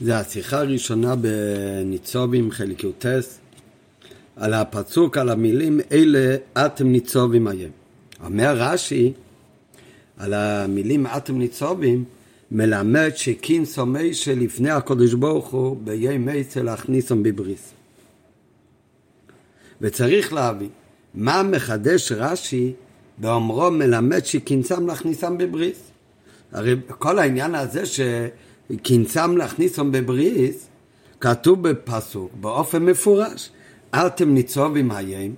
זה השיחה הראשונה בניצובים חלק י"ט על הפסוק, על המילים אלה אתם ניצובים היום. אומר רש"י על המילים אתם ניצובים מלמד שקין סומי שלפני הקדוש ברוך הוא ביי מייצה להכניסם בבריס. וצריך להבין מה מחדש רש"י באומרו מלמד שקינסם להכניסם בבריס. הרי כל העניין הזה שקינסם להכניסם בבריס כתוב בפסוק באופן מפורש אתם ניצובים היום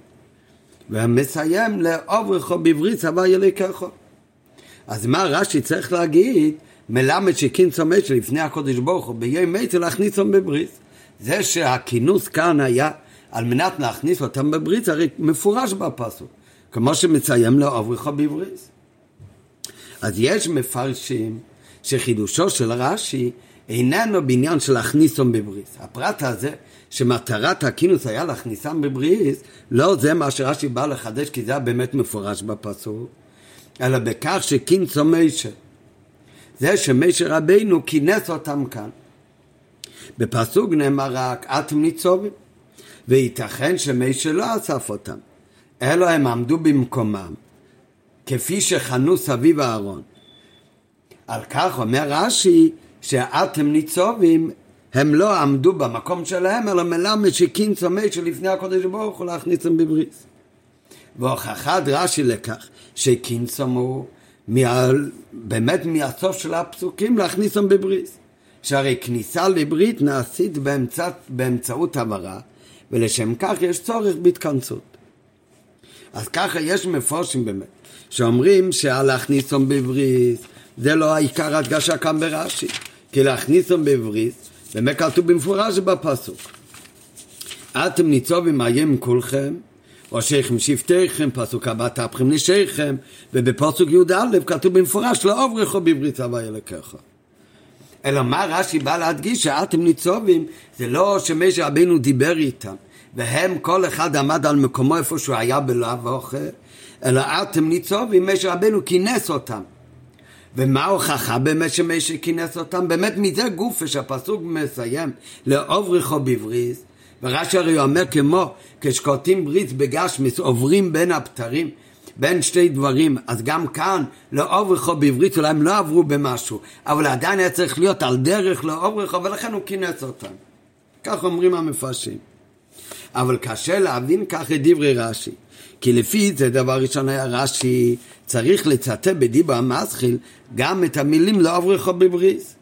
ומסיים לאוברכו בבריס הווה ילקחו. אז מה רש"י צריך להגיד מלמד שקינסם אש לפני הקודש ברוך הוא ביום מייצר להכניסם בבריס. זה שהכינוס כאן היה על מנת להכניס אותם בברית, הרי מפורש בפסוק, כמו שמציין לאובריך בבריס. אז יש מפרשים שחידושו של רש"י איננו בעניין של להכניסם בבריס. הפרט הזה, שמטרת הכינוס היה להכניסם בבריס, לא זה מה שרש"י בא לחדש, כי זה היה באמת מפורש בפסוק, אלא בכך שכינסו מישה. זה שמשה רבינו כינס אותם כאן. בפסוק נאמר רק אתם ניצובים. וייתכן שמי שלא אסף אותם, אלא הם עמדו במקומם, כפי שחנו סביב הארון. על כך אומר רש"י, שאתם ניצובים, הם לא עמדו במקום שלהם, אלא מלמד שקינצו מי שלפני הקודש ברוך הוא להכניסם בבריס. והוכחת רש"י לכך שקינצו הוא מה, באמת מהסוף של הפסוקים להכניסם בבריס. שהרי כניסה לברית נעשית באמצע, באמצעות הברה ולשם כך יש צורך בהתכנסות. אז ככה יש מפורשים באמת, שאומרים שעל להכניסום בבריס זה לא העיקר הדגשה כאן ברש"י, כי להכניסום בבריס באמת כתוב במפורש בפסוק. אתם ניצובים איים כולכם, ראשיכם שבטיכם, פסוק הבא תפכם נשיכם, ובפסוק י"א כתוב במפורש לא עוברכו בברית הוויה לקחה. אלא מה רש"י בא להדגיש שאתם ניצובים, זה לא שמשה רבינו דיבר איתם, והם כל אחד עמד על מקומו איפה שהוא היה בלאו אוכל, אלא אתם ניצובים, משה רבינו כינס אותם. ומה ההוכחה באמת שמשה כינס אותם? באמת מזה גופה שהפסוק מסיים לעובריכו בבריס, ורש"י הרי אומר כמו כשקוטים בריס בגשמיס עוברים בין הבתרים בין שתי דברים, אז גם כאן לאוברכו בעברית אולי הם לא עברו במשהו, אבל עדיין היה צריך להיות על דרך לאוברכו ולכן הוא כינס אותם. כך אומרים המפרשים. אבל קשה להבין כך את דברי רש"י. כי לפי זה דבר ראשון היה רש"י צריך לצטט בדיבר המסחיל גם את המילים לאוברכו בבריס.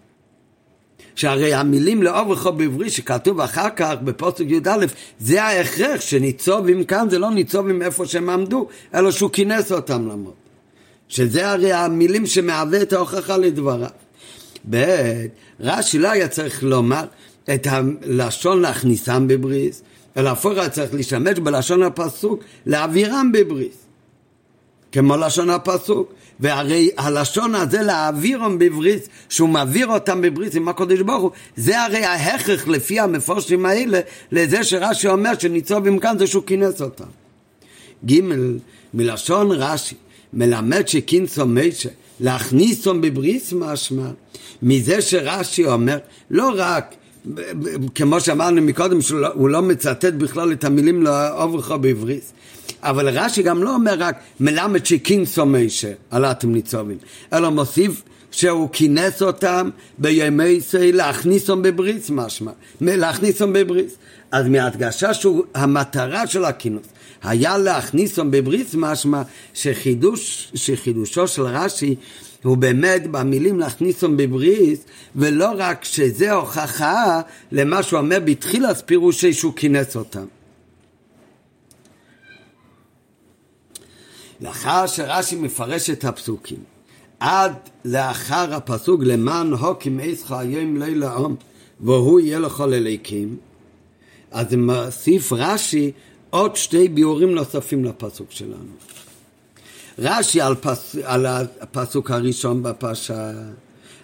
שהרי המילים לאוברכו בעברית שכתוב אחר כך בפוסק י"א זה ההכרח שניצובים כאן זה לא ניצובים איפה שהם עמדו אלא שהוא כינס אותם למות שזה הרי המילים שמהווה את ההוכחה לדבריו. ב' רש"י לא היה צריך לומר את הלשון להכניסם בבריס אלא הפוך צריך להשתמש בלשון הפסוק להעבירם בבריס כמו לשון הפסוק והרי הלשון הזה להעבירם בבריס, שהוא מעביר אותם בבריס עם הקודש ברוך הוא, זה הרי ההכרח לפי המפורשים האלה לזה שרש"י אומר שניצובים כאן זה שהוא כינס אותם. ג' מלשון רש"י מלמד שכינסו מיישה להכניסו בבריס משמע מזה שרש"י אומר לא רק כמו שאמרנו מקודם שהוא לא מצטט בכלל את המילים לאוברך בבריס אבל רש"י גם לא אומר רק מלמד שכינסו מיישה על אתם ניצובים, אלא מוסיף שהוא כינס אותם בימי ישראל להכניסם בבריס משמע, להכניסם בבריס. אז מהדגשה שהמטרה של הכינוס היה להכניסם בבריס משמע שחידוש, שחידושו של רש"י הוא באמת במילים להכניסם בבריס, ולא רק שזה הוכחה למה שהוא אומר בתחילת פירושי שהוא כינס אותם. לאחר שרש"י מפרש את הפסוקים, עד לאחר הפסוק למען הוקים עשך היום לילה עום והוא יהיה לכל אליקים, אז מוסיף רש"י עוד שתי ביאורים נוספים לפסוק שלנו. רש"י על, פס, על הפסוק הראשון בפרשה,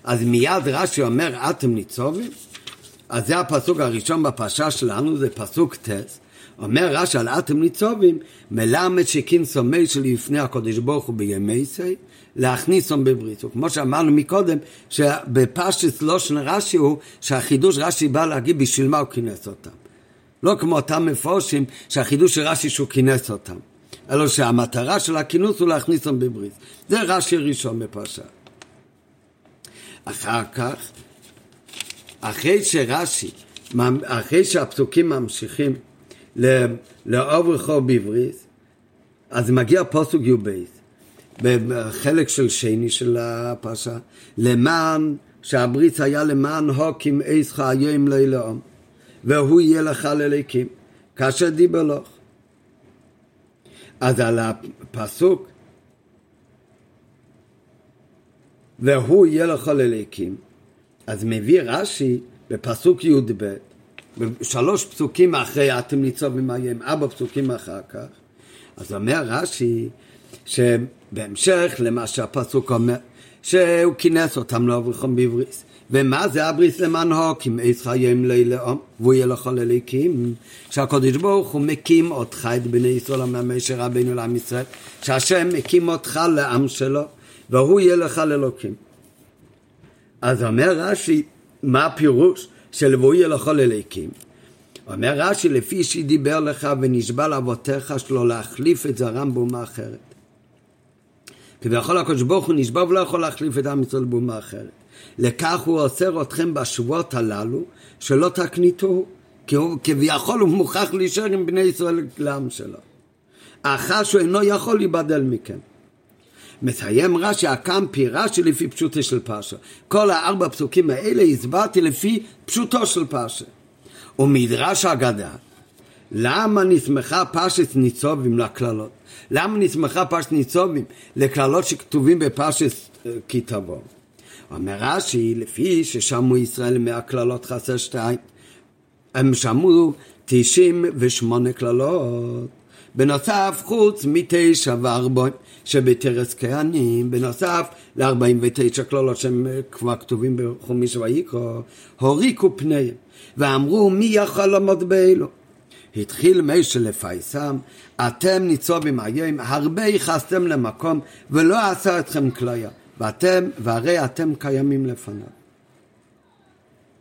אז מיד רש"י אומר אתם ניצובים? אז זה הפסוק הראשון בפרשה שלנו, זה פסוק טס, אומר רש"י על אתם ניצובים, מלמד שכינסו מי שלי לפני הקודש ברוך הוא בימי סי, להכניסם בברית. כמו שאמרנו מקודם, שבפשט לושן רש"י הוא שהחידוש רש"י בא להגיד בשביל מה הוא כינס אותם. לא כמו אותם מפורשים שהחידוש של רש"י שהוא כינס אותם, אלא שהמטרה של הכינוס הוא להכניס אותם בברית. זה רש"י ראשון בפרשה. אחר כך, אחרי שרש"י, אחרי שהפסוקים ממשיכים לאוברכו בבריס, אז מגיע פוסוק יובייס, בחלק של שני של הפרשה, למען שהברית היה למען הוקים איסך היום לילאום, והוא יהיה לך לליקים, כאשר דיבר לך. אז על הפסוק, והוא יהיה לך לליקים, אז מביא רש"י בפסוק י"ב, שלוש פסוקים אחרי אתם ניצובים היום, ארבע פסוקים אחר כך, אז אומר רש"י שבהמשך למה שהפסוק אומר, שהוא כינס אותם לאברכם בבריס. ומה זה הבריס למענו? כי מאיס חיים לילאום, והוא יהיה לכל אליקים. שהקדוש ברוך הוא מקים אותך, את בני ישראל, מהמשה רבינו לעם ישראל, שהשם מקים אותך לעם שלו, והוא יהיה לך לאלוקים. אז אומר רש"י, מה הפירוש של והוא יהיה לכל אליקים? אומר רש"י, לפי שדיבר לך ונשבע לאבותיך שלו להחליף את זרם באומה אחרת. כביכול הקדוש ברוך הוא נשבע ולא יכול להחליף את עם ישראל באומה אחרת. לכך הוא אוסר אתכם בשבועות הללו, שלא תקניתו, כי הוא כביכול הוא מוכרח להישאר עם בני ישראל לעם שלו. אחר שהוא אינו יכול להיבדל מכם. מסיים רש"י, הקם פירשי לפי פשוטו של פרשה. כל הארבע פסוקים האלה הסברתי לפי פשוטו של פרשה. ומדרש אגדה, למה נסמכה פרשת ניצובים לקללות? למה נסמכה פרשת ניצובים לקללות שכתובים בפרשת אה, כי תבוא? אומר רש"י, לפי ששמעו ישראל מהקללות חסר שתיים, הם שמעו תשעים ושמונה קללות. בנוסף, חוץ מתשע וארבעים שבתרס כהנים, בנוסף לארבעים ותשע קללות שהם כבר כתובים בחומיש ויקרא, הוריקו פניהם, ואמרו מי יכול לעמוד באלו? התחיל מישהו לפייסם, אתם ניצובים היום, הרבה ייחסתם למקום ולא עשה אתכם כליה, ואתם, והרי אתם קיימים לפניו.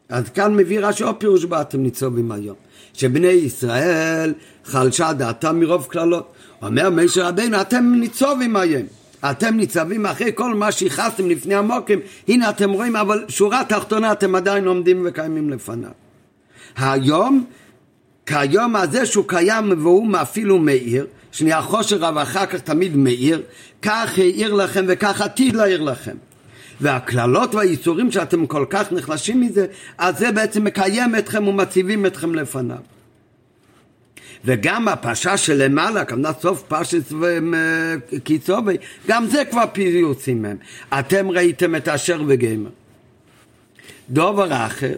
אז כאן מביא רש"י עוד פירוש באתם ניצובים היום, שבני ישראל חלשה דעתם מרוב קללות. אומר מישר רבינו, אתם ניצובים היום. אתם ניצבים אחרי כל מה שייחסתם לפני המוקים, הנה אתם רואים, אבל שורה תחתונה אתם עדיין עומדים וקיימים לפניו. היום כיום הזה שהוא קיים והוא אפילו מאיר, שנייה חושר רב אחר כך תמיד מאיר, כך העיר לכם וכך עתיד להעיר לכם. והקללות והאיסורים שאתם כל כך נחלשים מזה, אז זה בעצם מקיים אתכם ומציבים אתכם לפניו. וגם הפרשה שלמעלה, כמובן סוף פרשת קיצובי, גם זה כבר פיוסים מהם. אתם ראיתם את אשר וגמר. דובר אחר,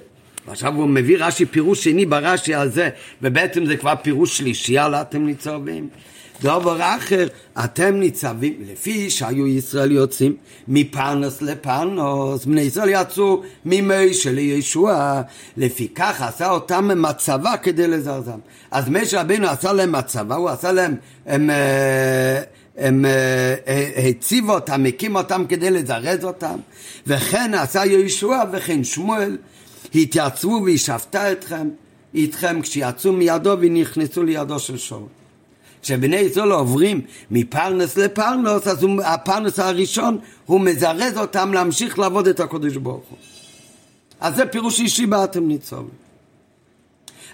ועכשיו הוא מביא רש"י פירוש שני ברש"י הזה, ובעצם זה כבר פירוש שלישי על אתם ניצבים. דבר אחר, אתם ניצבים, לפי שהיו ישראל יוצאים מפרנס לפרנוס, בני ישראל יצאו ממשה לישוע, לפי כך עשה אותם מצבה כדי לזרזם. אז משה רבינו עשה להם מצבה, הוא עשה להם, הם, אה, הם, הם אה, הציב אותם, הקים אותם כדי לזרז אותם, וכן עשה ישוע וכן שמואל. התייצבו וישבתה אתכם, איתכם כשיצאו מידו ונכנסו לידו של שאול. כשבני ישראל עוברים מפרנס לפרנוס, אז הפרנס הראשון, הוא מזרז אותם להמשיך לעבוד את הקודש ברוך הוא. אז זה פירוש אישי באתם ניצובים.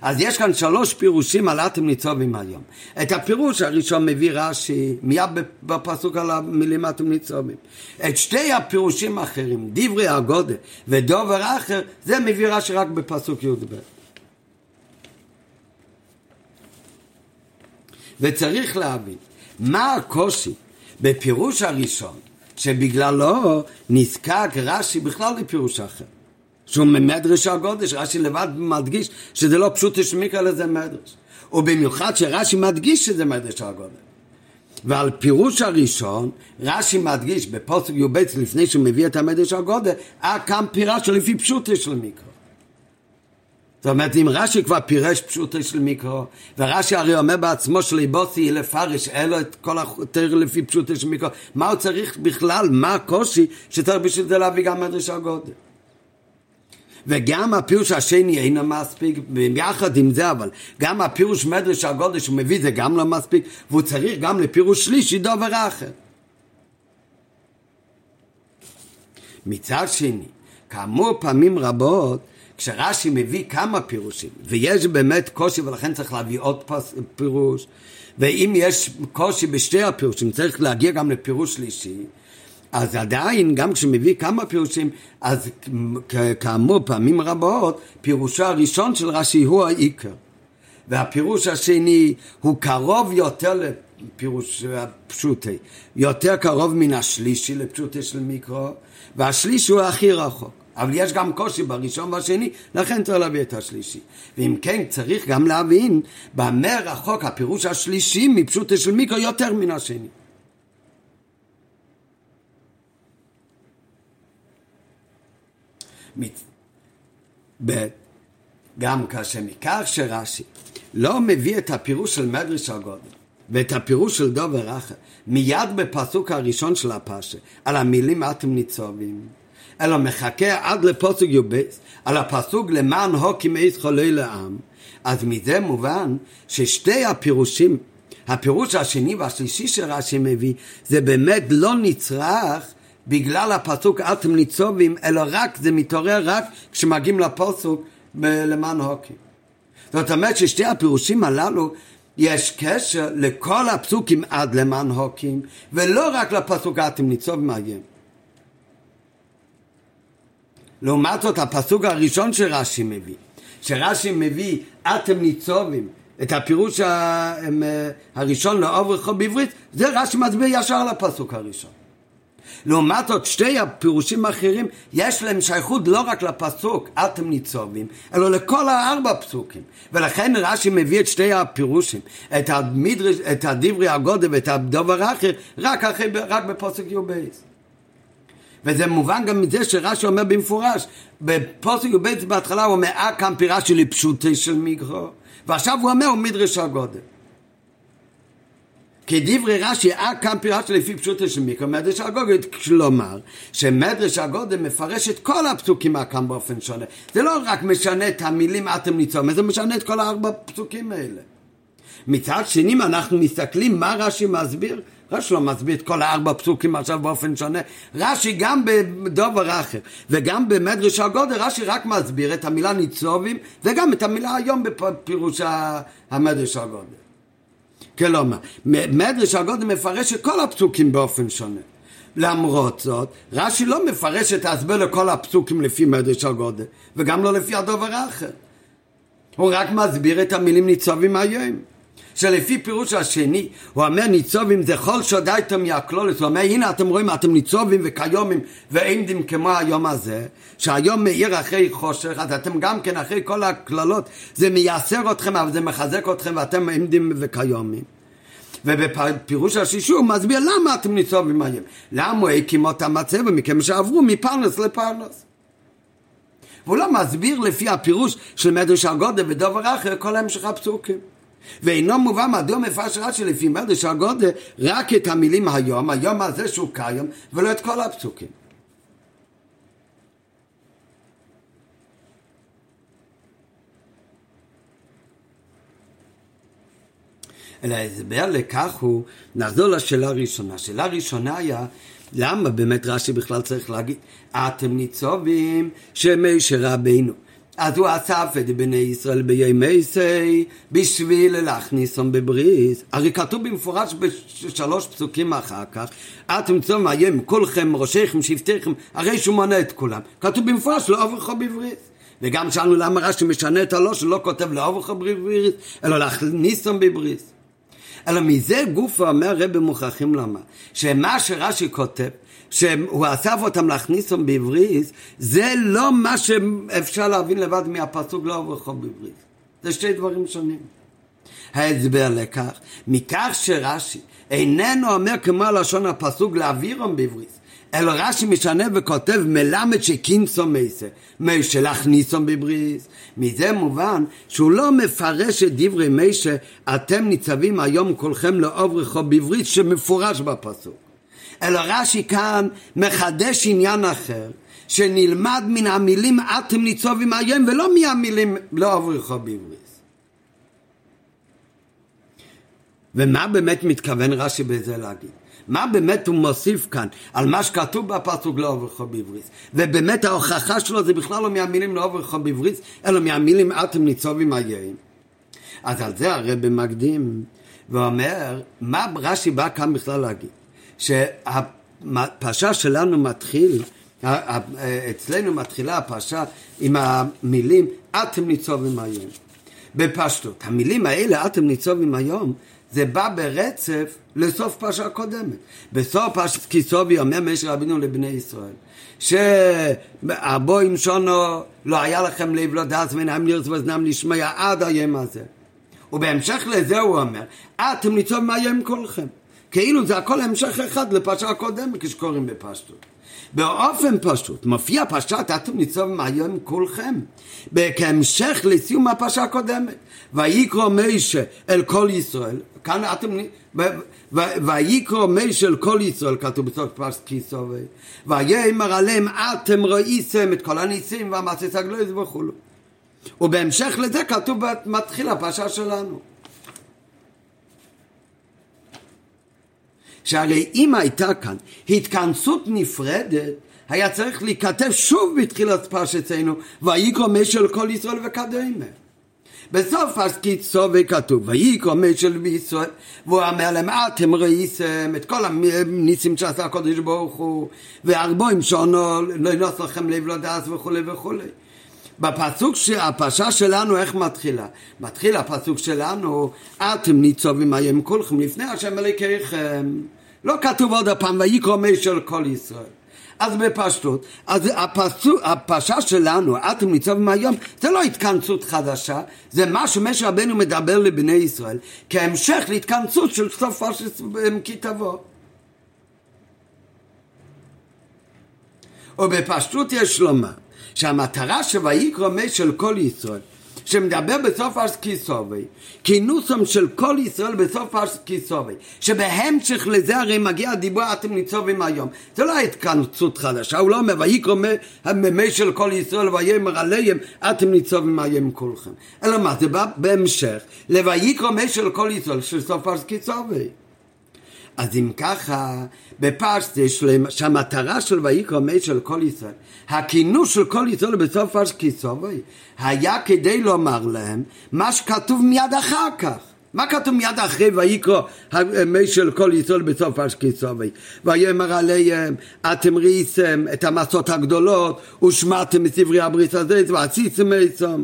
אז יש כאן שלוש פירושים על אתם ניצובים היום. את הפירוש הראשון מביא רש"י, מיד בפסוק על המילים אתם ניצובים. את שתי הפירושים האחרים, דברי הגודל ודובר אחר, זה מביא רש"י רק בפסוק י"ב. וצריך להבין, מה הקושי בפירוש הראשון, שבגללו נזקק רש"י בכלל לפירוש אחר. שהוא ממדרש הגודש, רש"י לבד מדגיש שזה לא פשוט השמיקה לזה מדרש. ובמיוחד שרש"י מדגיש שזה מדרש הגודש. ועל פירוש הראשון, רש"י מדגיש בפוסק י"ב לפני שהוא מביא את המדרש הגודל, אה כאן פירש לפי פשוט יש למיקרו. זאת אומרת, אם רש"י כבר פירש פשוטו של מיקרו, ורש"י הרי אומר בעצמו שליבוסי לפרש, אלו את כל התר לפי פשוטו של מיקרו, מה הוא צריך בכלל, מה הקושי שצריך בשביל זה להביא גם מדרש הגודל. וגם הפירוש השני אינו מספיק, ביחד עם זה אבל, גם הפירוש מדרש הגודל שהוא מביא זה גם לא מספיק, והוא צריך גם לפירוש שלישי דובר אחר. מצד שני, כאמור פעמים רבות, כשרש"י מביא כמה פירושים, ויש באמת קושי ולכן צריך להביא עוד פירוש, ואם יש קושי בשתי הפירושים, צריך להגיע גם לפירוש שלישי, אז עדיין, גם כשמביא כמה פירושים, אז כאמור, פעמים רבות, פירושו הראשון של רש"י הוא העיקר. והפירוש השני הוא קרוב יותר לפירוש הפשוטי, יותר קרוב מן השלישי לפשוטי של מיקרו, והשלישי הוא הכי רחוק. אבל יש גם קושי בראשון והשני, לכן צריך להביא את השלישי. ואם כן, צריך גם להבין במה רחוק הפירוש השלישי מפשוטי של מיקרו יותר מן השני. ב', גם כאשר מכך שרש"י לא מביא את הפירוש של מדרש הגודל ואת הפירוש של דובר אחר מיד בפסוק הראשון של הפרשה על המילים אתם ניצובים אלא מחכה עד לפסוק י"ב על הפסוק למען הוקים אייס חולי לעם אז מזה מובן ששתי הפירושים הפירוש השני והשלישי שרש"י מביא זה באמת לא נצרך בגלל הפסוק אתם ניצובים, אלא רק, זה מתעורר רק כשמגיעים לפסוק למען הוקים. זאת אומרת ששתי הפירושים הללו יש קשר לכל הפסוקים עד למען הוקים, ולא רק לפסוק אתם ניצובים מגיעים. לעומת זאת הפסוק הראשון שרש"י מביא, שרש"י מביא אתם ניצובים, את הפירוש הראשון לאוברךו בעברית, זה רש"י מסביר ישר לפסוק הראשון. לעומת זאת שתי הפירושים האחרים יש להם שייכות לא רק לפסוק אתם ניצובים אלא לכל הארבע פסוקים ולכן רש"י מביא את שתי הפירושים את, את הדברי הגודל ואת הדובר האחר רק, רק בפסוק יובייס וזה מובן גם מזה שרש"י אומר במפורש בפוסק י"ב בהתחלה הוא אומר אה כאן פירה שלי פשוטי של מגרו ועכשיו הוא אומר הוא מדרש הגודל כדברי רש"י, אה כאן פירשת לפי פשוטו של מיקרו, מדרש הגודל, כלומר, שמדרש הגודל מפרש את כל הפסוקים כאן באופן שונה. זה לא רק משנה את המילים אתם ניצום, זה משנה את כל הארבע פסוקים האלה. מצד שני, אם אנחנו מסתכלים מה רש"י מסביר, רש"י לא מסביר את כל הארבע פסוקים עכשיו באופן שונה. רש"י גם בדובר אחר וגם במדרש הגודל, רש"י רק מסביר את המילה ניצובים וגם את המילה היום בפירוש המדרש הגודל. כלומר, מדרש הגודל מפרש את כל הפסוקים באופן שונה. למרות זאת, רש"י לא מפרש את ההסבר לכל הפסוקים לפי מדרש הגודל, וגם לא לפי הדובר האחר. הוא רק מסביר את המילים ניצובים היום. שלפי פירוש השני, הוא אומר ניצובים זה כל שודייתם יעקלולת, הוא אומר הנה אתם רואים אתם ניצובים וכיומים ועמדים כמו היום הזה, שהיום מאיר אחרי חושך, אז אתם גם כן אחרי כל הקללות, זה מייסר אתכם אבל זה מחזק אתכם ואתם עמדים וכיומים. ובפירוש השישי הוא מסביר למה אתם ניצובים היום. למה הוא הקים אותם הצבע מכם שעברו מפרנס לפרנס. והוא לא מסביר לפי הפירוש של מדרש הגודל ודובר אחר כל המשך הפסוקים. ואינו מובן מדוע מפרש רש"י לפי מדרש הגודל רק את המילים היום, היום הזה שהוא קיים, ולא את כל הפסוקים. אלא ההסבר לכך הוא, נחזור לשאלה הראשונה. השאלה הראשונה היה, למה באמת רש"י בכלל צריך להגיד, אתם ניצובים שמי שרבינו. אז הוא אסף את בני ישראל בימי סי בשביל להכניסם בבריס. הרי כתוב במפורש בשלוש פסוקים אחר כך, אתם צום היום כולכם ראשיכם שבטיכם, הרי שהוא מונה את כולם. כתוב במפורש לא עברך בבריס. וגם שאלנו למה רש"י משנה את הלא שלא כותב לא עברך בבריס, אלא להכניסם בבריס. אלא מזה גופה אומר רבי מוכרחים למה, שמה שרש"י כותב שהוא אסף אותם להכניס אותם בעברית, זה לא מה שאפשר להבין לבד מהפסוק לא עבורכו בעברית. זה שתי דברים שונים. ההסבר לכך, מכך שרש"י איננו אומר כמו לשון הפסוק להעבירם בעברית, אלא רש"י משנה וכותב מלמד שקינסו מייסה, מיישה להכניסו בבריס. מזה מובן שהוא לא מפרש את דברי מיישה, אתם ניצבים היום כולכם לעוברכו בברית שמפורש בפסוק. אלא רש"י כאן מחדש עניין אחר, שנלמד מן המילים אתם ניצובים היום ולא מהמילים לעוברכו בברית. ומה באמת מתכוון רש"י בזה להגיד? מה באמת הוא מוסיף כאן על מה שכתוב בפסוק לא עוברך בבריס ובאמת ההוכחה שלו זה בכלל לא מהמילים לא עוברך בבריס אלא מהמילים אתם ניצובים היום אז על זה הרב מקדים ואומר מה רש"י בא כאן בכלל להגיד שהפרשה שלנו מתחיל אצלנו מתחילה הפרשה עם המילים אתם ניצובים היום בפשטות המילים האלה אתם ניצובים היום זה בא ברצף לסוף פרשה קודמת. בסוף פרשת כיסובי אומר משה רבינו לבני ישראל, שהבוים שונו לא היה לכם לב לא דעת ועיניים לרץ ואוזנם לשמוע עד היום הזה. ובהמשך לזה הוא אומר, אתם ניצוב מהיום כולכם. כאילו זה הכל המשך אחד לפרשה הקודמת כשקוראים בפשטות. באופן פשוט מופיע פרשת אתם ניצוב מהיום כולכם כהמשך לסיום הפרשה הקודמת. ויקרא מישה אל כל ישראל כאן אתם ויקרא מישה אל כל ישראל כתוב בסוף פרשת כיסובי ויאמר עליהם אתם ראיתם את כל הניסים והמעשי סגלויז וכולו ובהמשך לזה כתוב מתחיל הפרשה שלנו שהרי אם הייתה כאן התכנסות נפרדת, היה צריך להיכתב שוב בתחילת פרשתנו, ויקרא משל כל ישראל וקדמה. בסוף הסקיצובי כתוב, ויקרא משל בישראל, והוא אומר להם, אתם ראיתם את כל הניסים שעשה הקודש ברוך הוא, וארבעים שונו, לא ינוס לכם לב לדעת וכולי וכולי. בפסוק, הפרשה שלנו, איך מתחילה? מתחיל הפסוק שלנו, אתם ניצובים היום כולכם לפני השם אלוקיכם. לא כתוב עוד הפעם, ויקרא מי של כל ישראל. אז בפשטות, אז הפסוק, הפרשה שלנו, אתם ניצבים היום, זה לא התכנסות חדשה, זה מה שמשה רבנו מדבר לבני ישראל, כהמשך להתכנסות של סוף פרשת כי תבוא. ובפשטות יש לומר שהמטרה של ויקרא מי של כל ישראל שמדבר בסוף פרשת כיסובי, כינוסם של כל ישראל בסוף פרשת כיסובי, שבהמשך לזה הרי מגיע הדיבור אתם ניצובים היום. זה לא התכנסות חדשה, הוא לא אומר ויקרא מי של כל ישראל ויאמר עליהם אתם ניצובים היום כולכם. אלא מה, זה בא בהמשך לויקרא מי של כל ישראל של סוף פרשת כיסובי. אז אם ככה, להם שהמטרה של ויקרא מי של כל ישראל, הכינוס של כל ישראל בסוף פרשת כיסובי, היה כדי לומר להם מה שכתוב מיד אחר כך. מה כתוב מיד אחרי ויקרא מי של כל ישראל בסוף פרשת כיסובי? ויאמר עליהם, אתם ראיתם את המסות הגדולות, ושמעתם מסברי הברית הזה, ועשיתם מעצם.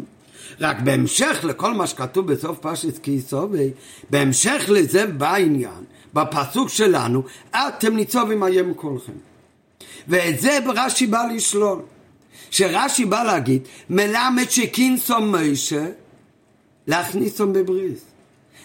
רק בהמשך לכל מה שכתוב בסוף פרשת כיסובי, בהמשך לזה בא העניין בפסוק שלנו, אתם ניצובים היום כולכם. ואת זה רש"י בא לשלול. שרש"י בא להגיד, מלמד שקינסום מוישה, להכניסום בבריס.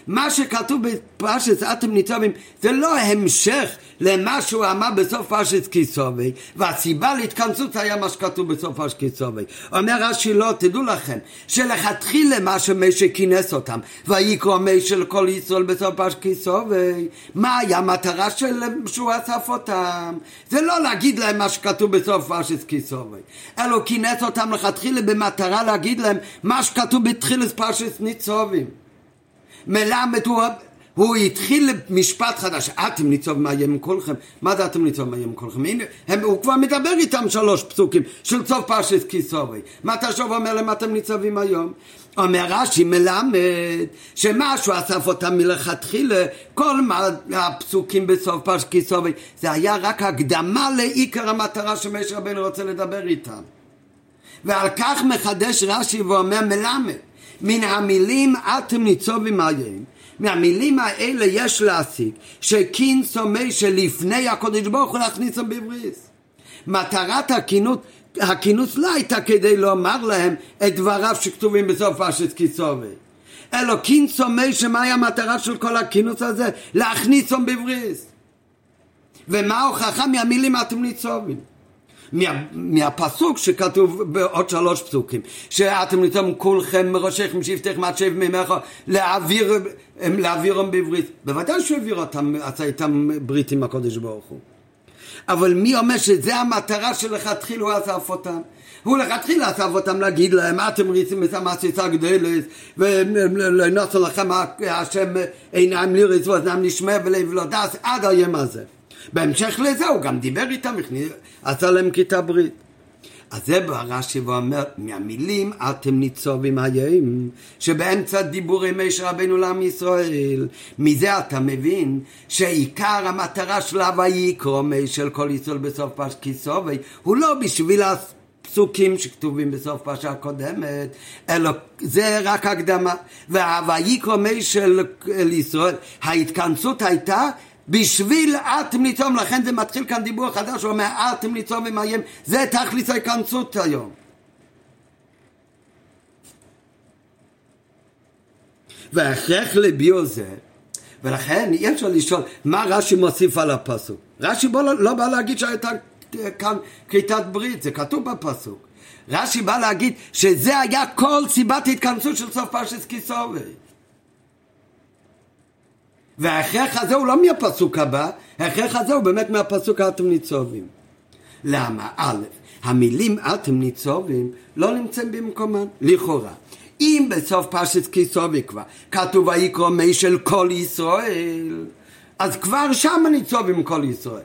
מה שכתוב בפרשת אתם ניצבים זה לא המשך למה שהוא אמר בסוף פרשת כיסובי והסיבה להתכנסות היה מה שכתוב בסוף פרשת כיסובי אומר רש"י לא תדעו לכם שלכתחילה מה שמשה כינס אותם ויקרא משה לכל ישראל בסוף פרשת כיסובי מה היה המטרה של שהוא אסף אותם? זה לא להגיד להם מה שכתוב בסוף פרשת כיסובי אלא כינס אותם לכתחילה במטרה להגיד להם מה שכתוב בתחילת פרשת ניצובים מלמד הוא, הוא התחיל משפט חדש, אתם ניצוב מאיים כולכם, מה זה אתם ניצוב מאיים כולכם? הנה, הם, הוא כבר מדבר איתם שלוש פסוקים של סוף פרשת כיסורי. מה אתה שוב אומר להם אתם ניצבים היום? אומר רש"י מלמד שמשהו אסף אותם מלכתחילה, כל הפסוקים בסוף פרשת כיסורי, זה היה רק הקדמה לעיקר המטרה שמשה רבנו רוצה לדבר איתם. ועל כך מחדש רש"י ואומר מלמד מן המילים אתם ניצובים עליהם מהמילים האלה יש להסיק שקין סומי שלפני הקודש ברוך הוא להכניס אותם בבריס. מטרת הכינות, הכינוס לא הייתה כדי לומר להם את דבריו שכתובים בסוף פרשת כיסובי. אלא סומי שמהי המטרה של כל הכינוס הזה? להכניס אותם בבריס. ומה ההוכחה מהמילים אתם ניצובים? מה, מהפסוק שכתוב בעוד שלוש פסוקים, שאתם ניצום כולכם מראשיכם שבטיכם עד שב ממך להעביר, להעבירם בברית. בוודאי שהוא העביר אותם, עשה איתם ברית עם הקודש ברוך הוא. אבל מי אומר שזה המטרה שלכתחילה הוא אסף אותם? הוא לכתחילה אסף אותם להגיד להם, אתם ריצים את המעשיסה גדלת, ולנוסו לכם השם עיניים ליריס ואוזניים נשמע ולב לא דס עד היום הזה. בהמשך לזה הוא גם דיבר איתם, עשה להם כיתה ברית. אז זה בא רש"י ואומר, מהמילים אתם ניצובים היום, שבאמצע דיבורי משה רבנו לעם ישראל, מזה אתה מבין שעיקר המטרה של הויקרו של כל ישראל בסוף פרש כיסובי, הוא לא בשביל הפסוקים שכתובים בסוף פרשה הקודמת, אלא זה רק הקדמה. והויקרו של ישראל, ההתכנסות הייתה בשביל אתם ניצום, לכן זה מתחיל כאן דיבור חדש, הוא אומר אתם ניצום ומאיים, זה תכלית ההיכנסות היום. וההכרח לביאו זה, ולכן אי אפשר לשאול מה רש"י מוסיף על הפסוק. רש"י בוא, לא, בא להגיד שהייתה כאן כריתת ברית, זה כתוב בפסוק. רש"י בא להגיד שזה היה כל סיבת התכנסות של סוף פרשת כיסובי. וההכרח הזה הוא לא מהפסוק הבא, ההכרח הזה הוא באמת מהפסוק אתם ניצובים. למה? א', המילים אתם ניצובים לא נמצאים במקומן, לכאורה. אם בסוף פרשת כיסובי כבר כתוב ויקרא מי של כל ישראל, אז כבר שם ניצובים כל ישראל.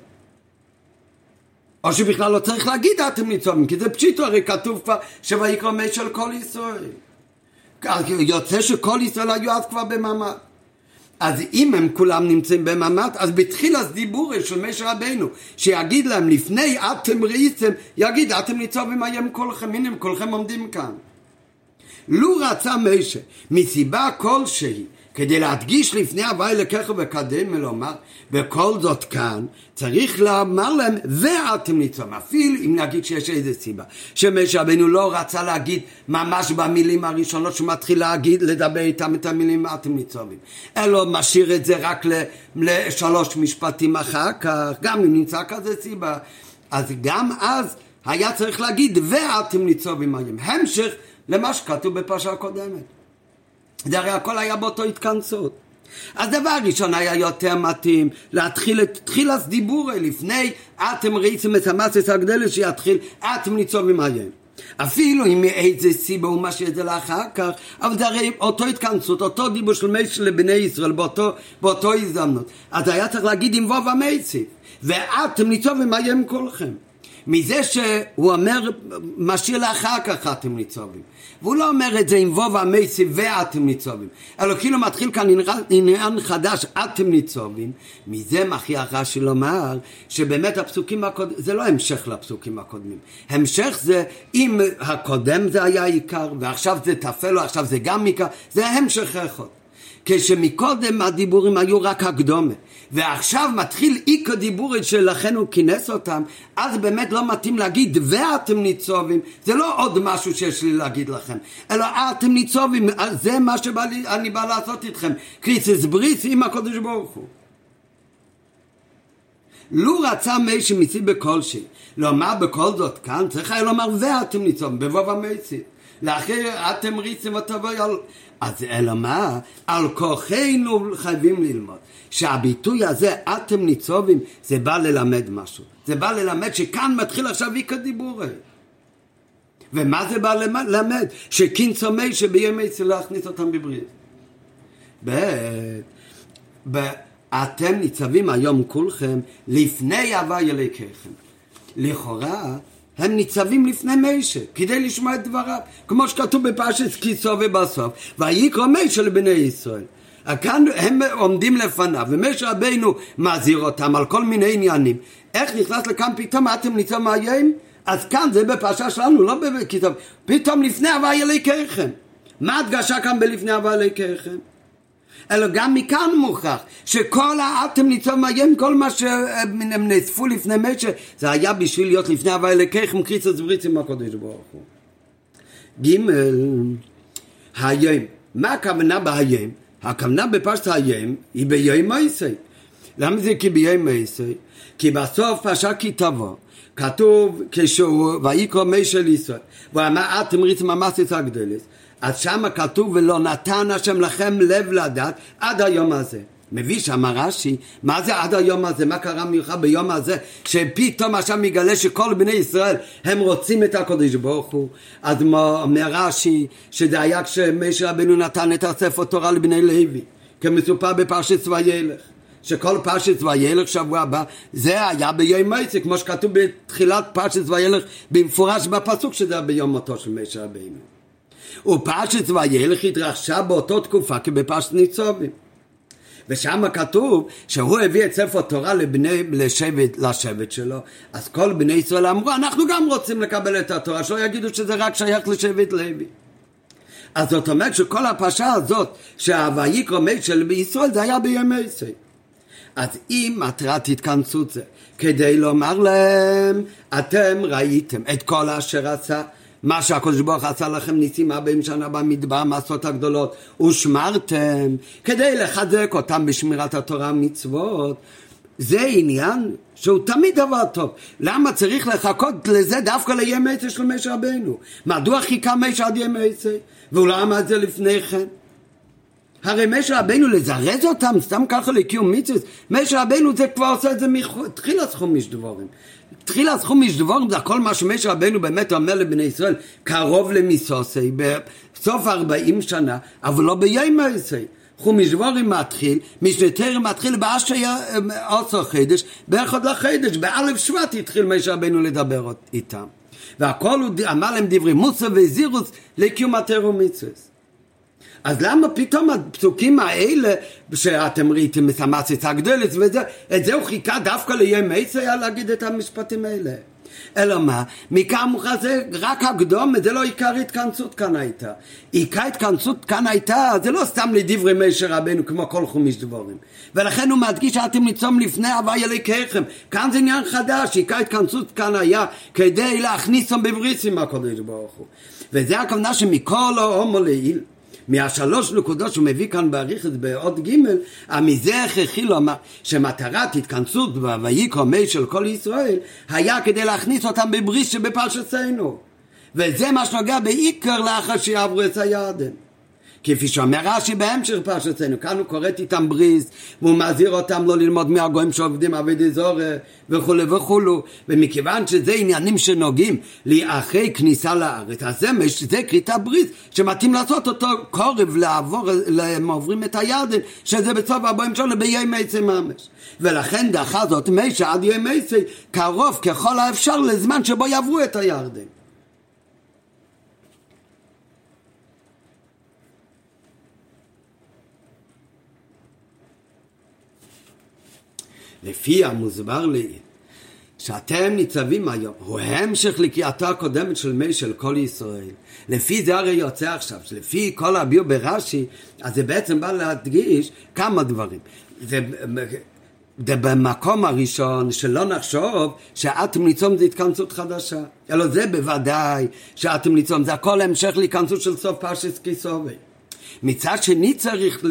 או שבכלל לא צריך להגיד אתם ניצובים, כי זה פשיטו, הרי כתוב כבר שויקרא מי של כל ישראל. יוצא שכל ישראל היו אז כבר במעמד. אז אם הם כולם נמצאים בממ"ד, אז בתחילת דיבורי של משה רבנו, שיגיד להם לפני אתם ראיתם, יגיד אתם ניצוב ומים כולכם, הנה כולכם עומדים כאן. לו רצה משה מסיבה כלשהי כדי להדגיש לפני הוואי לקחו וקדם ולומר בכל זאת כאן צריך לומר להם ואתם ניצום אפילו אם נגיד שיש איזה סיבה. שמשה רבנו לא רצה להגיד ממש במילים הראשונות שהוא מתחיל להגיד לדבר איתם את המילים אתם ניצובים אלא משאיר את זה רק לשלוש משפטים אחר כך. גם אם נמצא כזה סיבה אז גם אז היה צריך להגיד ואתם ניצובים היום המשך למה שכתוב בפרשה הקודמת זה הרי הכל היה באותו התכנסות. אז דבר ראשון היה יותר מתאים להתחיל את תחילת דיבורי לפני אתם ראיתם את המסס הגדלת שיתחיל אתם ניצוב עם עיין. אפילו אם מאיזה סיבה הוא משאיר את זה לאחר כך, אבל זה הרי אותו התכנסות, אותו דיבור של מייסר לבני ישראל באותו, באותו הזדמנות. אז היה צריך להגיד עם ווב המייסי, ואתם ניצוב עם עיין כולכם. מזה שהוא אומר, משאיר לאחר כך אתם ניצובים. והוא לא אומר את זה עם ווב המייסי ואתם ניצובים, אלא כאילו מתחיל כאן עניין חדש, אתם ניצובים. מזה מכריח רש"י לומר שבאמת הפסוקים הקודמים, זה לא המשך לפסוקים הקודמים. המשך זה, אם הקודם זה היה עיקר, ועכשיו זה טפל, עכשיו זה גם עיקר, זה המשך אחד. כשמקודם הדיבורים היו רק הקדומה ועכשיו מתחיל איקו דיבורי שלכן הוא כינס אותם אז באמת לא מתאים להגיד ואתם ניצובים. זה לא עוד משהו שיש לי להגיד לכם אלא אתם ניצובים זה מה שאני בא לעשות איתכם. קריסס בריס עם הקודש ברוך הוא. לו רצה מישהו מסיבה כלשהי לומר בכל זאת כאן צריך היה לומר ואתם ניצובים בבוב המייסי לאחר ריצים ותבואי על... אז אלא מה? על כוחנו חייבים ללמוד. שהביטוי הזה, אתם ניצובים, זה בא ללמד משהו. זה בא ללמד שכאן מתחיל עכשיו איקה דיבורי. ומה זה בא ללמד? שקינסו מי שבימי צלו להכניס אותם בברית. ב... אתם ניצבים היום כולכם לפני הווי אלוקיכם. לכאורה הם ניצבים לפני מיישה, כדי לשמוע את דבריו, כמו שכתוב בפרשת כיסו ובסוף, ויקרא מיישה לבני ישראל. כאן הם עומדים לפניו, ומשה רבינו מזהיר אותם על כל מיני עניינים. איך נכנס לכאן פתאום, אתם ניצב מאיים? אז כאן זה בפרשה שלנו, לא בכתוב. פתאום לפני הווי אלוהיכם. מה הדגשה כאן בלפני הווי אלוהיכם? אלא גם מכאן מוכרח שכל האטם ניצוב מאיים כל מה שהם נאספו לפני משה זה היה בשביל להיות לפני הווי אלוקיכם קריצוס בריץ עם הקודש ברוך הוא. ג' היום, מה הכוונה בהיים? הכוונה בפשט היום היא ביום מויסי למה זה כי ביום עשרי? כי בסוף פרשה כי תבוא, כתוב כשהוא, ויקרא מי של ישראל, והוא אמר אתם ריצם המסס הגדלס, אז שמה כתוב ולא נתן השם לכם לב לדעת עד היום הזה. מביא שם רש"י, מה זה עד היום הזה, מה קרה מיוחד ביום הזה, שפתאום עכשיו מגלה שכל בני ישראל הם רוצים את הקודש ברוך הוא. אז אומר רש"י, שזה היה כשמשה רבנו נתן את הספר תורה לבני לוי, כמסופר בפרשת וילך. שכל פרשת וילך שבוע הבא, זה היה ביום מויצה, כמו שכתוב בתחילת פרשת וילך במפורש בפסוק שזה היה ביום מותו של משה רבינו. ופרשת וילך התרחשה באותו תקופה כבפרשת ניצובים. ושם כתוב שהוא הביא את ספר תורה לבני, לשבט, לשבט שלו, אז כל בני ישראל אמרו, אנחנו גם רוצים לקבל את התורה, שלא יגידו שזה רק שייך לשבט לוי. אז זאת אומרת שכל הפרשה הזאת, שה"ויקרא של בישראל", זה היה בימי ישראל. אז אם מטרת התכנסות זה כדי לומר להם, אתם ראיתם את כל אשר עשה מה שהקדוש ברוך עשה לכם ניסים ארבעים שנה במדבר, המעשות הגדולות, ושמרתם, כדי לחזק אותם בשמירת התורה ומצוות. זה עניין שהוא תמיד דבר טוב. למה צריך לחכות לזה דווקא לימי עצה של משה רבנו? מדוע חיכה משה עד ימי עצה? והוא לא אמר את זה לפני כן? הרי משה רבנו לזרז אותם סתם ככה לקיום מצווה, משה רבנו זה כבר עושה את זה מתחילת חומש דבורים. תחילת חומש דבורים זה הכל מה שמשה רבנו באמת אומר לבני ישראל, קרוב למיסוסי, בסוף ארבעים שנה, אבל לא ביום עשי. חומש דבורים מתחיל, משנה מתחיל באשר עשר חידש, באחד לחדש, באלף שבט התחיל משה רבנו לדבר איתם. והכל הוא אמר להם דברי מוסר וזירוס לקיום התר ומצווה. אז למה פתאום הפסוקים האלה שאתם ראיתם את המסית הגדלת וזה, את זה הוא חיכה דווקא לימי היה להגיד את המשפטים האלה. אלא מה? מוכרח זה רק הקדום, זה לא עיקר התכנסות כאן הייתה. עיקר התכנסות כאן הייתה, זה לא סתם לדברי משה רבנו כמו כל חומיש דבורים. ולכן הוא מדגיש שאתם ניצום לפני הווי אלוהיכם. כאן זה עניין חדש, עיקר התכנסות כאן היה כדי להכניסם בבריסים הקודש ברוך הוא. וזה הכוונה שמכל ההומו לעיל מהשלוש נקודות שהוא מביא כאן באריכת בעוד ג' מזה הכרחי לומר שמטרת התכנסות ויקרא מי של כל ישראל היה כדי להכניס אותם בברית שבפרשתנו. וזה מה שנוגע בעיקר לאחר שיעברו את הירדן כפי שאומר רש"י בהמשך פרשתנו, כאן הוא כורת איתם בריז והוא מזהיר אותם לא ללמוד מהגויים שעובדים עבדי זורה וכולי וכולו ומכיוון שזה עניינים שנוגעים לאחרי כניסה לארץ אז זה, זה כריתת בריז שמתאים לעשות אותו קורב לעבור, הם עוברים את הירדן שזה בסוף הבוים שלו בימי עצי ממש. ולכן דחה זאת מי שעד ימי עצי קרוב ככל האפשר לזמן שבו יעברו את הירדן לפי המוסבר לי שאתם ניצבים היום, הוא המשך לקריאתו הקודמת של מי של כל ישראל. לפי זה הרי יוצא עכשיו, שלפי כל הביאו ברש"י, אז זה בעצם בא להדגיש כמה דברים. זה, זה במקום הראשון שלא נחשוב שאטום ניצום זה התכנסות חדשה, אלא זה בוודאי שאטום ניצום זה הכל המשך להיכנסות של סוף פרשס כיסובי. מצד שני צריך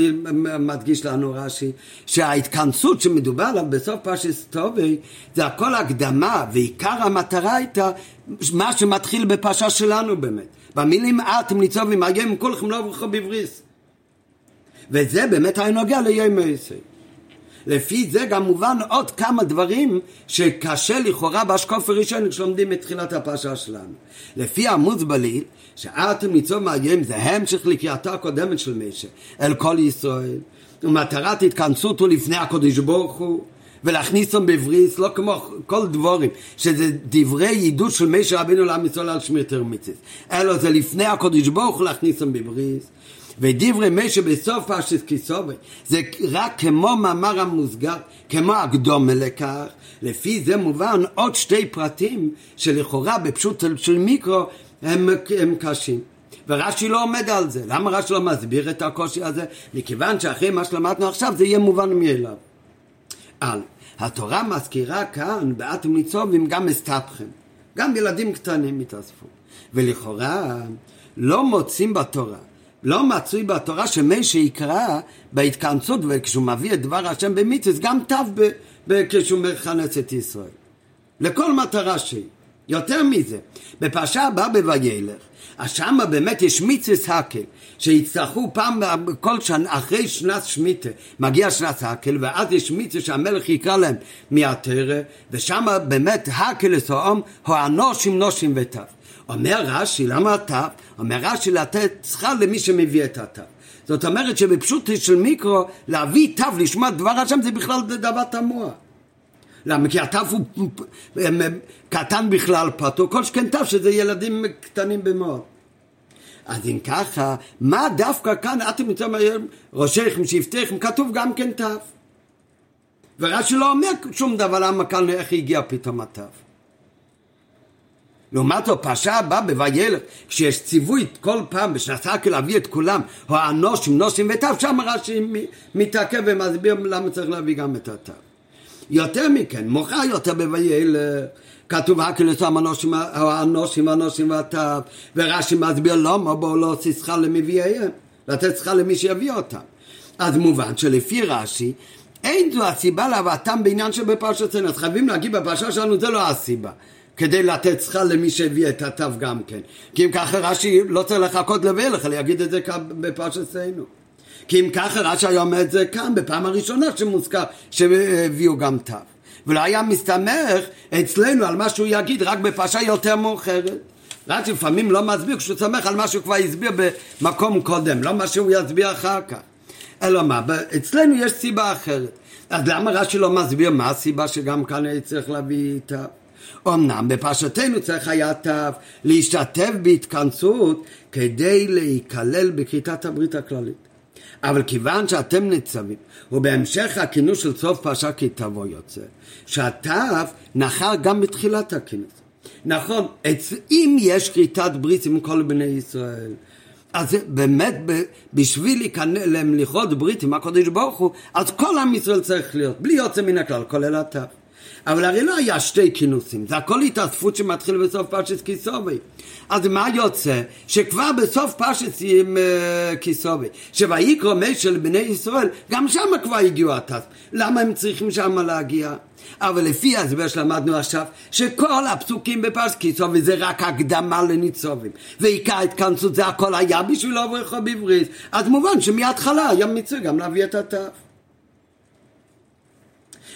מדגיש לנו רש"י שההתכנסות שמדובר עליו בסוף פרשס טובי זה הכל הקדמה ועיקר המטרה הייתה מה שמתחיל בפרשה שלנו באמת. במילים אתם ניצובים היום כולכם לא עבורכם בבריס וזה באמת היה נוגע ליום העשר לפי זה גם מובן עוד כמה דברים שקשה לכאורה בהשקוף הראשון כשלומדים את תחילת הפרשה שלנו. לפי המוזבליל, שאתם ניצוב מאיים זה המשך לקריאתו הקודמת של משה אל כל ישראל ומטרת התכנסות הוא לפני הקודש ברוך הוא ולהכניסם בבריס, לא כמו כל דבורים, שזה דברי עידוד של משה רבינו לעם ישראל על שמירתר מצווה, אלא זה לפני הקודש ברוך הוא להכניסם בבריס. ודברי משה בסוף פרשת כיסובי זה רק כמו מאמר המוסגר, כמו הקדומה לכך, לפי זה מובן עוד שתי פרטים שלכאורה בפשוט של מיקרו הם, הם קשים. ורש"י לא עומד על זה. למה רש"י לא מסביר את הקושי הזה? מכיוון שאחרי מה שלמדנו עכשיו זה יהיה מובן מאליו. על, התורה מזכירה כאן באתם ניצובים גם מסתבכם. גם ילדים קטנים התאספו. ולכאורה לא מוצאים בתורה לא מצוי בתורה שמי שיקרא בהתכנסות וכשהוא מביא את דבר השם במצווה גם תו כשהוא מכנס את ישראל. לכל מטרה שהיא. יותר מזה, בפרשה הבאה בוילך, אז שמה באמת יש מיצס הקל, שיצטרכו פעם, כל שנה, אחרי שנת שמיטה, מגיע שנת הקל, ואז יש מיצס שהמלך יקרא להם מהתרא, ושם באמת הקל לסועם, הוא הנושים נושים וטף. אומר רש"י, למה התו? אומר רש"י לתת שכר למי שמביא את התו. זאת אומרת שבפשוט של מיקרו, להביא תו לשמוע דבר השם זה בכלל דבר תמוה. למה? כי התו הוא קטן בכלל פתור, כל שכן תו שזה ילדים קטנים במאוד. אז אם ככה, מה דווקא כאן אתם היום ראשיכם, שבטיכם, כתוב גם כן תו. ורש"י לא אומר שום דבר למה כאן איך הגיע פתאום התו. לעומת זאת, פרשה הבאה בוילך, כשיש ציווי כל פעם בשנתק להביא את כולם, או הנושים, נושים וטף, שם רש"י מתעכב ומסביר למה צריך להביא גם את התו. יותר מכן, מוכר יותר בוילך, כתוב הקלס הנושים, הנושים, הנושים והטף, ורש"י מסביר למה בואו לא עושה שכר למביאיהם, לתת שכר למי שיביא אותם. אז מובן שלפי רש"י, אין זו הסיבה להבאתם בעניין שבפרשתנו, אז חייבים להגיד בפרשה שלנו זה לא הסיבה. כדי לתת שכר למי שהביא את התו גם כן. כי אם ככה רש"י לא צריך לחכות לבלך, אלא יגיד את זה כאן בפרשתנו. כי אם ככה רש"י היה אומר את זה כאן, בפעם הראשונה שמוזכר, שהביאו גם תו. ולא היה מסתמך אצלנו על מה שהוא יגיד רק בפרשה יותר מאוחרת. רש"י לפעמים לא מסביר כשהוא סומך על מה שהוא כבר הסביר במקום קודם, לא מה שהוא יסביר אחר כך. אלא מה, אצלנו יש סיבה אחרת. אז למה רש"י לא מסביר מה הסיבה שגם כאן צריך להביא תו? אמנם בפרשתנו צריך היה תו להשתתף בהתכנסות כדי להיכלל בכריתת הברית הכללית. אבל כיוון שאתם ניצבים, ובהמשך הכינוס של סוף פרשה כי תבוא יוצא, שהתו נחר גם בתחילת הכינוס. נכון, אם יש כריתת ברית עם כל בני ישראל, אז באמת בשביל לכרות ברית עם הקדוש ברוך הוא, אז כל עם ישראל צריך להיות, בלי יוצא מן הכלל, כולל התו. אבל הרי לא היה שתי כינוסים, זה הכל התאספות שמתחיל בסוף פרשת כיסובי. אז מה יוצא? שכבר בסוף פרשת אה, כיסובי, שויקרא מי של בני ישראל, גם שם כבר הגיעו התס. למה הם צריכים שם להגיע? אבל לפי ההסבר שלמדנו עכשיו, שכל הפסוקים בפרשת כיסובי זה רק הקדמה לניצובים. ועיקר התכנסות זה הכל היה בשביל עוברך בבריס. אז מובן שמההתחלה היה מצווה גם להביא את התף.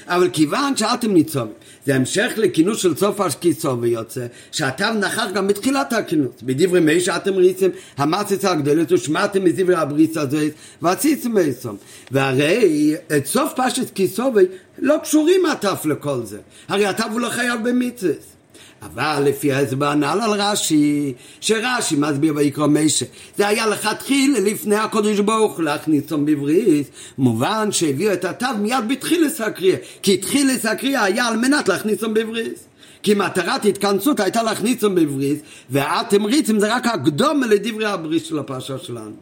אבל כיוון שאתם ניצובים, זה המשך לכינוס של סוף הכיסו ויוצא, שהתו נכח גם בתחילת הכינוס. בדברי מי שאתם ריצם, המסץ הגדלת ושמעתם מדברי הבריס הזה, ועשיתם מייסום. והרי את סוף פשט כיסובי לא קשורים הטף לכל זה. הרי הטף הוא לא חייב במצווה. אבל לפי ההסבר הנ"ל על רש"י, שרש"י מסביר ויקרא משה, זה היה לכתחיל לפני הקודש ברוך להכניסם בבריס, מובן שהביאו את התו מיד בתחילת הקריאה, כי תחילת הקריאה היה על מנת להכניסם בבריס. כי מטרת התכנסות הייתה להכניסם בבריס, והתמריצים זה רק הקדום לדברי הבריס של הפרשה שלנו.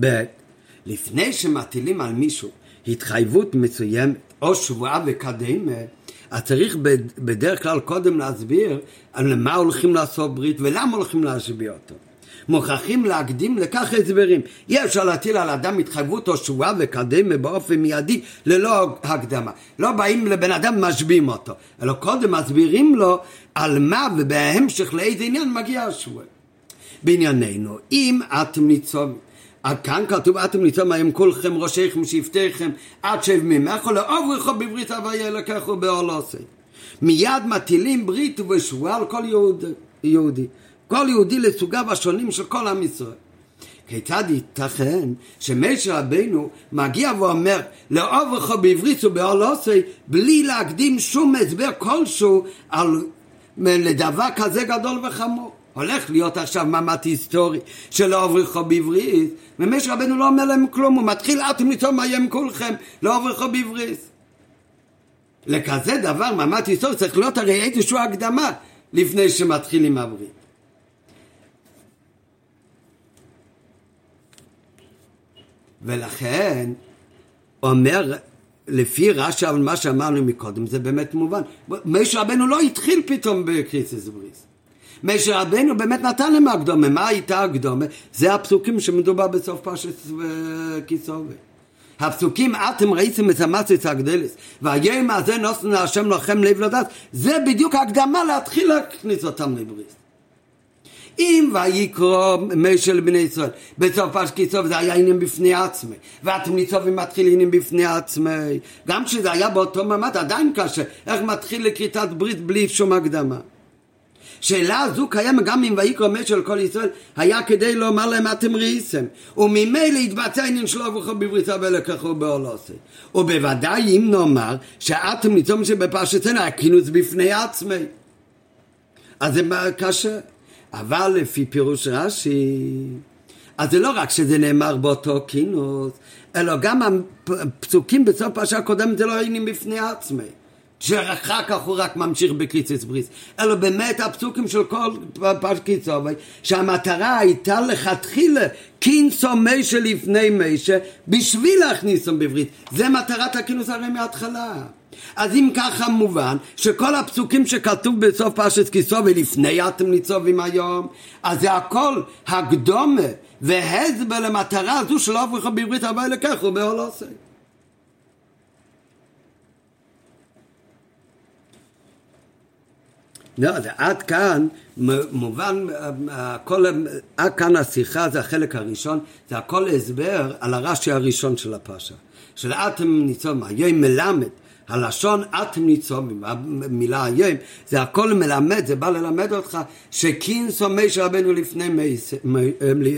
ב' לפני שמטילים על מישהו התחייבות מסוימת או שבועה וקדמה, אז צריך בדרך כלל קודם להסביר על מה הולכים לעשות ברית ולמה הולכים להשביע אותו. מוכרחים להקדים לכך הסברים. אי אפשר להטיל על אדם התחייבות או שבועה וקדמה באופן מיידי ללא הקדמה. לא באים לבן אדם ומשביעים אותו, אלא קודם מסבירים לו על מה ובהמשך לאיזה עניין מגיע השבועה. בענייננו, אם אתם ניצובים כאן כתוב אתם ניצום היום כולכם ראשיכם שבטיכם עד שב ממך לעוברכו בברית הוויה לקחו באולוסי מיד מטילים ברית ושבועה על כל יהוד, יהודי כל יהודי לסוגיו השונים של כל עם ישראל. כיצד ייתכן שמשה רבינו מגיע ואומר לעוברכו בברית ובאולוסי בלי להקדים שום הסבר כלשהו על לדבר כזה גדול וחמור הולך להיות עכשיו ממ"ט היסטורי של אובריכו בעברית, ומש רבנו לא אומר להם כלום, הוא מתחיל אתם לטעום מאיים כולכם, לא אובריכו בעברית. לכזה דבר ממ"ט היסטורי צריך להיות הרי איזושהי הקדמה לפני שמתחילים הברית. ולכן אומר לפי רש"י, מה שאמרנו מקודם זה באמת מובן. משה רבנו לא התחיל פתאום בקריסיס בריס. משה רבנו באמת נתן להם הקדומה. מה הייתה הקדומה? זה הפסוקים שמדובר בסוף פרשת אה, כיסובי. הפסוקים אתם ראיתם את המצץ הגדלס והיום הזה נוסנו להשם לכם לב לדעת זה בדיוק ההקדמה להתחיל להכניס אותם לבריס אם ויקרא משה לבני ישראל בסוף פשקיסוף זה היה עניין בפני עצמי ואתם ניצובים מתחיל עניין בפני עצמי גם כשזה היה באותו מעמד עדיין קשה איך מתחיל לכריתת ברית בלי שום הקדמה שאלה זו קיימת גם אם ויקרא משה לכל ישראל היה כדי לומר להם אתם ראיסם וממילא יתבצע עניין שלו וכו בבריתה ולקחו בעולוסי ובוודאי אם נאמר שאתם ניצום שבפרשתנו היה כינוס בפני עצמי. אז זה קשה? אבל לפי פירוש רש"י, אז זה לא רק שזה נאמר באותו כינוס, אלא גם הפסוקים בסוף פרשה הקודמת זה לא עניינים בפני עצמי. שאחר כך הוא רק ממשיך בקריציס בריס, אלא באמת הפסוקים של כל פרש קיצובי, שהמטרה הייתה לכתחילה קינסו מיישה לפני מיישה, בשביל להכניסו בברית. זה מטרת הכינוס הרי מההתחלה. אז אם ככה מובן שכל הפסוקים שכתוב בסוף פרשת כיסובי לפני אתם ניצובים היום, אז זה הכל הקדומה והסבר למטרה הזו שלא עברו לך בברית הבא לכך ובעול עושה. לא, זה עד כאן מובן, הכל, עד כאן השיחה זה החלק הראשון, זה הכל הסבר על הרש"י הראשון של הפרשה. של אתם ניצום, היום מלמד הלשון אתם ניצומים, המילה היום, זה הכל מלמד, זה בא ללמד אותך שכינסו משה רבנו לפני מייסי,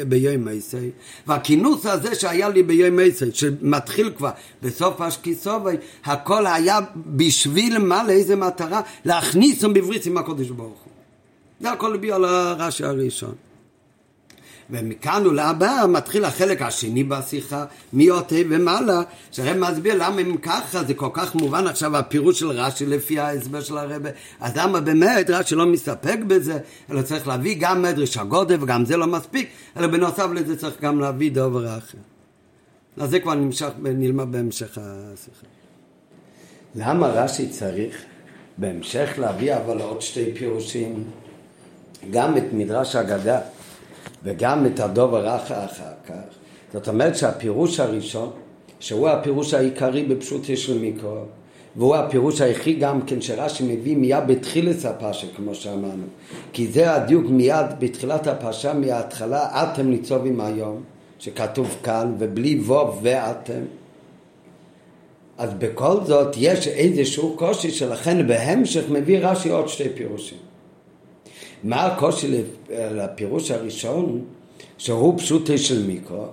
ביום מייסי, והכינוס הזה שהיה לי ביום מייסי, שמתחיל כבר בסוף אשקיסובי, הכל היה בשביל מה, לאיזה מטרה? להכניסם בברית עם הקודש ברוך הוא. זה הכל הביא על הרש"י הראשון. ומכאן ולהבא מתחיל החלק השני בשיחה, מאותה ומעלה, שהרב מסביר למה אם ככה זה כל כך מובן עכשיו הפירוש של רש"י לפי ההסבר של הרבה, אז למה באמת רש"י לא מסתפק בזה, אלא צריך להביא גם מדרש הגודל וגם זה לא מספיק, אלא בנוסף לזה צריך גם להביא דובר אחר. אז זה כבר נמשך, נלמד בהמשך השיחה. למה רש"י צריך בהמשך להביא אבל עוד שתי פירושים? גם את מדרש אגדה וגם את הדובר אחר כך. זאת אומרת שהפירוש הראשון, שהוא הפירוש העיקרי בפשוט של מיקרו, והוא הפירוש היחיד גם כן שרש"י מביא מיד בתחילת הפרשה, כמו שאמרנו. כי זה הדיוק מיד בתחילת הפרשה, מההתחלה, אתם ניצובים היום, שכתוב כאן, ובלי ווב ואתם. אז בכל זאת יש איזשהו קושי שלכן בהמשך מביא רש"י עוד שתי פירושים. מה הקושי לפירוש הראשון, שהוא פשוטי של מיקרו?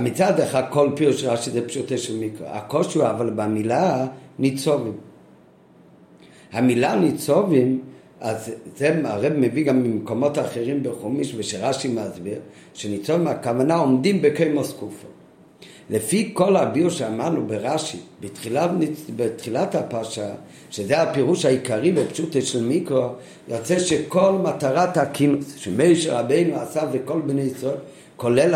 מצד אחד כל פירוש רש"י זה פשוטי של מיקרו. הקושי הוא אבל במילה ניצובים. המילה ניצובים, אז זה הרב מביא גם ממקומות אחרים בחומיש ושרש"י מסביר, שניצובים הכוונה עומדים בקיימוס קופו. לפי כל הביור שאמרנו ברש"י, בתחילת, בתחילת הפרשה, שזה הפירוש העיקרי בפשוטה של מיקרו, יוצא שכל מטרת הכינוס שמשה רבינו עשה וכל בני ישראל, כולל,